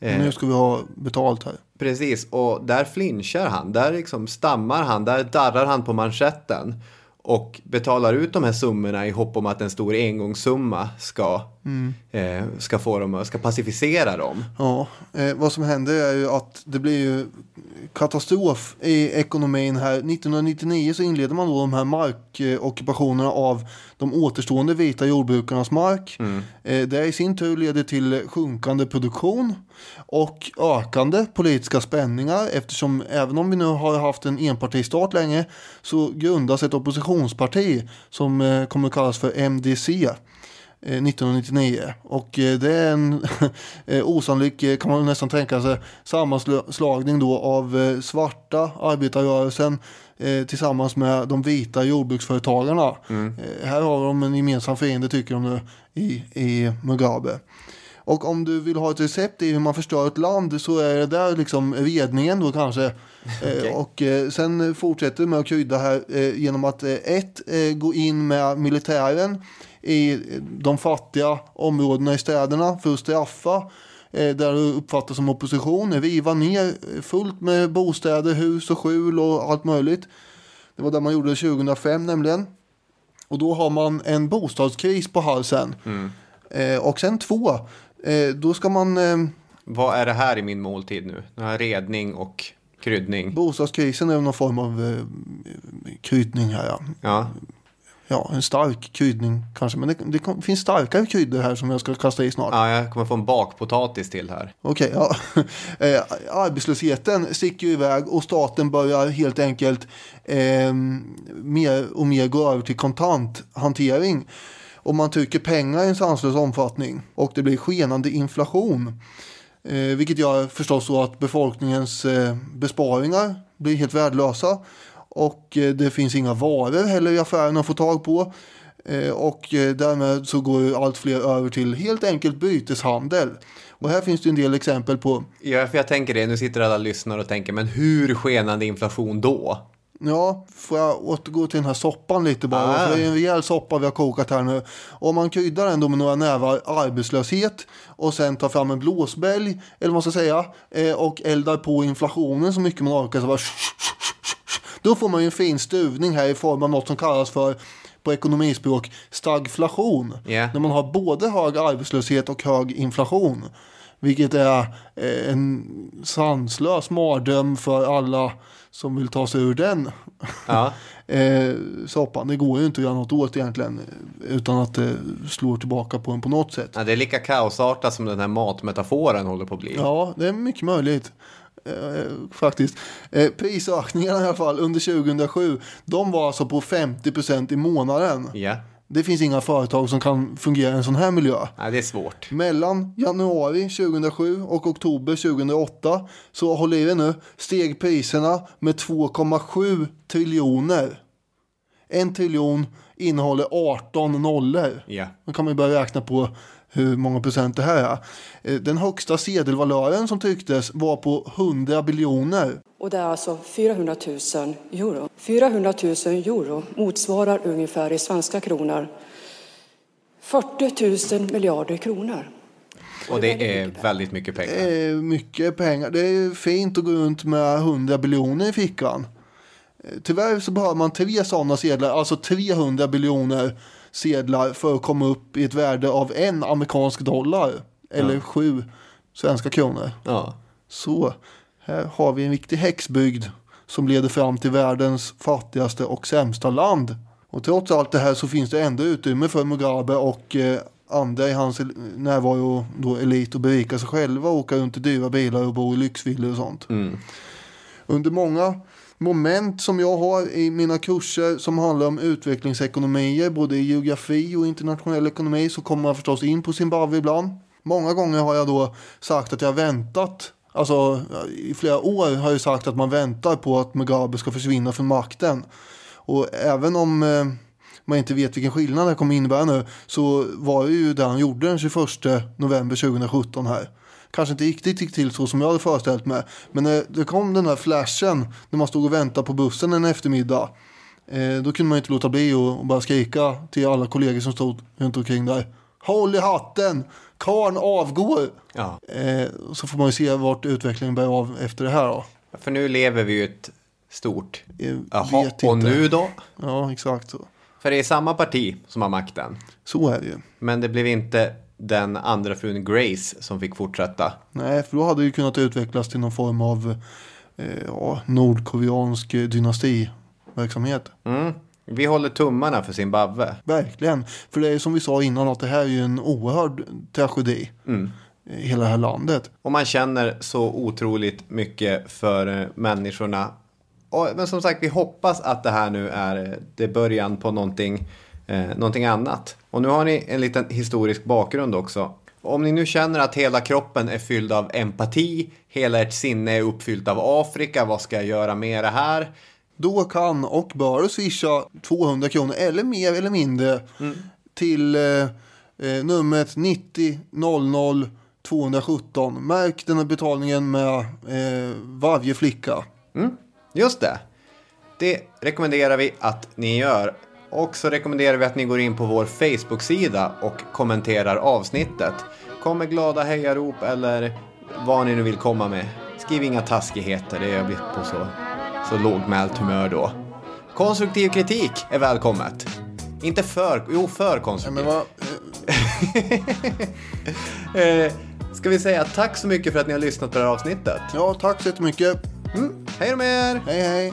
Eh, nu ska vi ha betalt här. Precis, och där flinchar han, där liksom stammar han, där darrar han på manschetten och betalar ut de här summorna i hopp om att en stor engångssumma ska, mm. eh, ska, få dem, ska pacificera dem. Ja, eh, vad som händer är ju att det blir ju katastrof i ekonomin här. 1999 så inleder man då de här markockupationerna av de återstående vita jordbrukarnas mark. Mm. Eh, det i sin tur leder till sjunkande produktion och ökande politiska spänningar eftersom även om vi nu har haft en enpartistat länge så grundas ett oppositionsparti som eh, kommer att kallas för MDC. 1999. Eh, och eh, det är en (laughs) osannolik, kan man nästan tänka sig, sammanslagning då av svarta arbetarrörelsen tillsammans med de vita jordbruksföretagarna. Mm. Här har de en gemensam fiende tycker de nu i, i Mugabe. Och om du vill ha ett recept i hur man förstör ett land så är det där liksom redningen då kanske. (laughs) okay. Och sen fortsätter med att krydda här genom att ett, gå in med militären i de fattiga områdena i städerna för att straffa eh, där det uppfattas som opposition, riva ner fullt med bostäder, hus och skjul och allt möjligt. Det var det man gjorde 2005 nämligen. Och då har man en bostadskris på halsen. Mm. Eh, och sen två, eh, då ska man... Eh, Vad är det här i min måltid nu? Den här redning och kryddning? Bostadskrisen är någon form av kryddning här ja. ja. Ja, en stark kryddning kanske. Men det, det finns starkare kryddor här som jag ska kasta i snart. Ja, jag kommer få en bakpotatis till här. Okej, ja. (laughs) Eh, arbetslösheten sticker ju iväg och staten börjar helt enkelt eh, mer och mer gå över till kontanthantering. Och man trycker pengar i en sanslös omfattning. Och det blir skenande inflation. Eh, vilket gör förstås så att befolkningens eh, besparingar blir helt värdelösa. Och eh, det finns inga varor heller i affärerna att få tag på. Eh, och eh, därmed så går allt fler över till helt enkelt byteshandel. Och här finns det en del exempel på. Ja, för jag tänker det. Nu sitter alla lyssnare och tänker, men hur skenande inflation då? Ja, får jag återgå till den här soppan lite bara. Ah. För det är en rejäl soppa vi har kokat här nu. Om man kryddar den då med några nävar arbetslöshet och sen tar fram en blåsbälg, eller vad man ska säga, och eldar på inflationen så mycket man orkar. Så bara, då får man ju en fin stuvning här i form av något som kallas för på ekonomispråk stagflation. Yeah. När man har både hög arbetslöshet och hög inflation. Vilket är eh, en sanslös mardröm för alla som vill ta sig ur den Ja. (laughs) eh, soppan. Det går ju inte att göra något åt egentligen utan att det slår tillbaka på en på något sätt. Ja, det är lika kaosartat som den här matmetaforen håller på att bli. Ja, det är mycket möjligt. Eh, faktiskt. Eh, prisökningarna i alla fall under 2007, de var alltså på 50% i månaden. Ja. Det finns inga företag som kan fungera i en sån här miljö. Nej, det är svårt. Mellan januari 2007 och oktober 2008 så håller i det nu steg priserna med 2,7 triljoner. En triljon innehåller 18 nollor. Ja. Då kan man ju börja räkna på hur många procent det här är. Eh, Den högsta sedelvalören som trycktes var på 100 biljoner. Och det är alltså 400 000 euro. 400 000 euro motsvarar ungefär i svenska kronor 40 000 miljarder kronor. Och det är väldigt mycket pengar. Det är mycket pengar. Det är fint att gå runt med 100 biljoner i fickan. Eh, Tyvärr så behöver man tre sådana sedlar, alltså 300 biljoner sedlar för att komma upp i ett värde av en amerikansk dollar. Eller Ja. sju svenska kronor. Ja. Så, här har vi en viktig häxbygd som leder fram till världens fattigaste och sämsta land. Och trots allt det här så finns det ändå utrymme för Mugabe och eh, andra i hans närvaro då elit att berika sig själva, åka runt i dyra bilar och bo i lyxvillor och sånt. Under många moment som jag har i mina kurser som handlar om utvecklingsekonomier, både i geografi och internationell ekonomi, så kommer man förstås in på Zimbabwe ibland. Många gånger har jag då sagt att jag väntat, alltså i flera år har jag sagt att man väntar på att Mugabe ska försvinna från makten. Och även om eh, man inte vet vilken skillnad det kommer innebära nu så var det ju det han gjorde den 21 november 2017 här. Kanske inte riktigt gick till så som jag hade föreställt mig. Men när det kom den där flashen när man stod och väntade på bussen en eftermiddag. Eh, då kunde man inte låta bli och, och bara skrika till alla kollegor som stod runt omkring där. Håll i hatten! Karn avgår! Ja. Eh, så får man ju se vart utvecklingen bär av efter det här då. För nu lever vi ju ett stort... Jaha, och inte. nu då? Ja, exakt så. För det är samma parti som har makten. Så är det ju. Men det blev inte den andra frun Grace som fick fortsätta. Nej, för då hade det ju kunnat utvecklas till någon form av eh, ja, nordkoreansk dynastiverksamhet. Mm. Vi håller tummarna för Zimbabwe. Verkligen. För det är som vi sa innan att det här är ju en oerhörd tragedi. Mm. i Hela det här landet. Och man känner så otroligt mycket för eh, människorna. Och, men som sagt, vi hoppas att det här nu är eh, det början på någonting, eh, någonting annat. Och nu har ni en liten historisk bakgrund också. Om ni nu känner att hela kroppen är fylld av empati, hela ert sinne är uppfyllt av Afrika, vad ska jag göra med det här? Då kan och bör du swisha 200 kronor eller mer eller mindre till eh, eh, numret 90 00 217. Märk den här betalningen med eh, varje flicka. Mm, just det. Det rekommenderar vi att ni gör. Och så rekommenderar vi att ni går in på vår Facebook-sida och kommenterar avsnittet. Kom med glada hejarop eller vad ni nu vill komma med. Skriv inga taskigheter, det är jag på så, så lågmält humör då. Konstruktiv kritik är välkommet. Inte för, jo för konstruktiv. Vad, (laughs) eh, ska vi säga tack så mycket för att ni har lyssnat på det här avsnittet. ja, tack så jättemycket. Mm, hej då med er! Hej hej.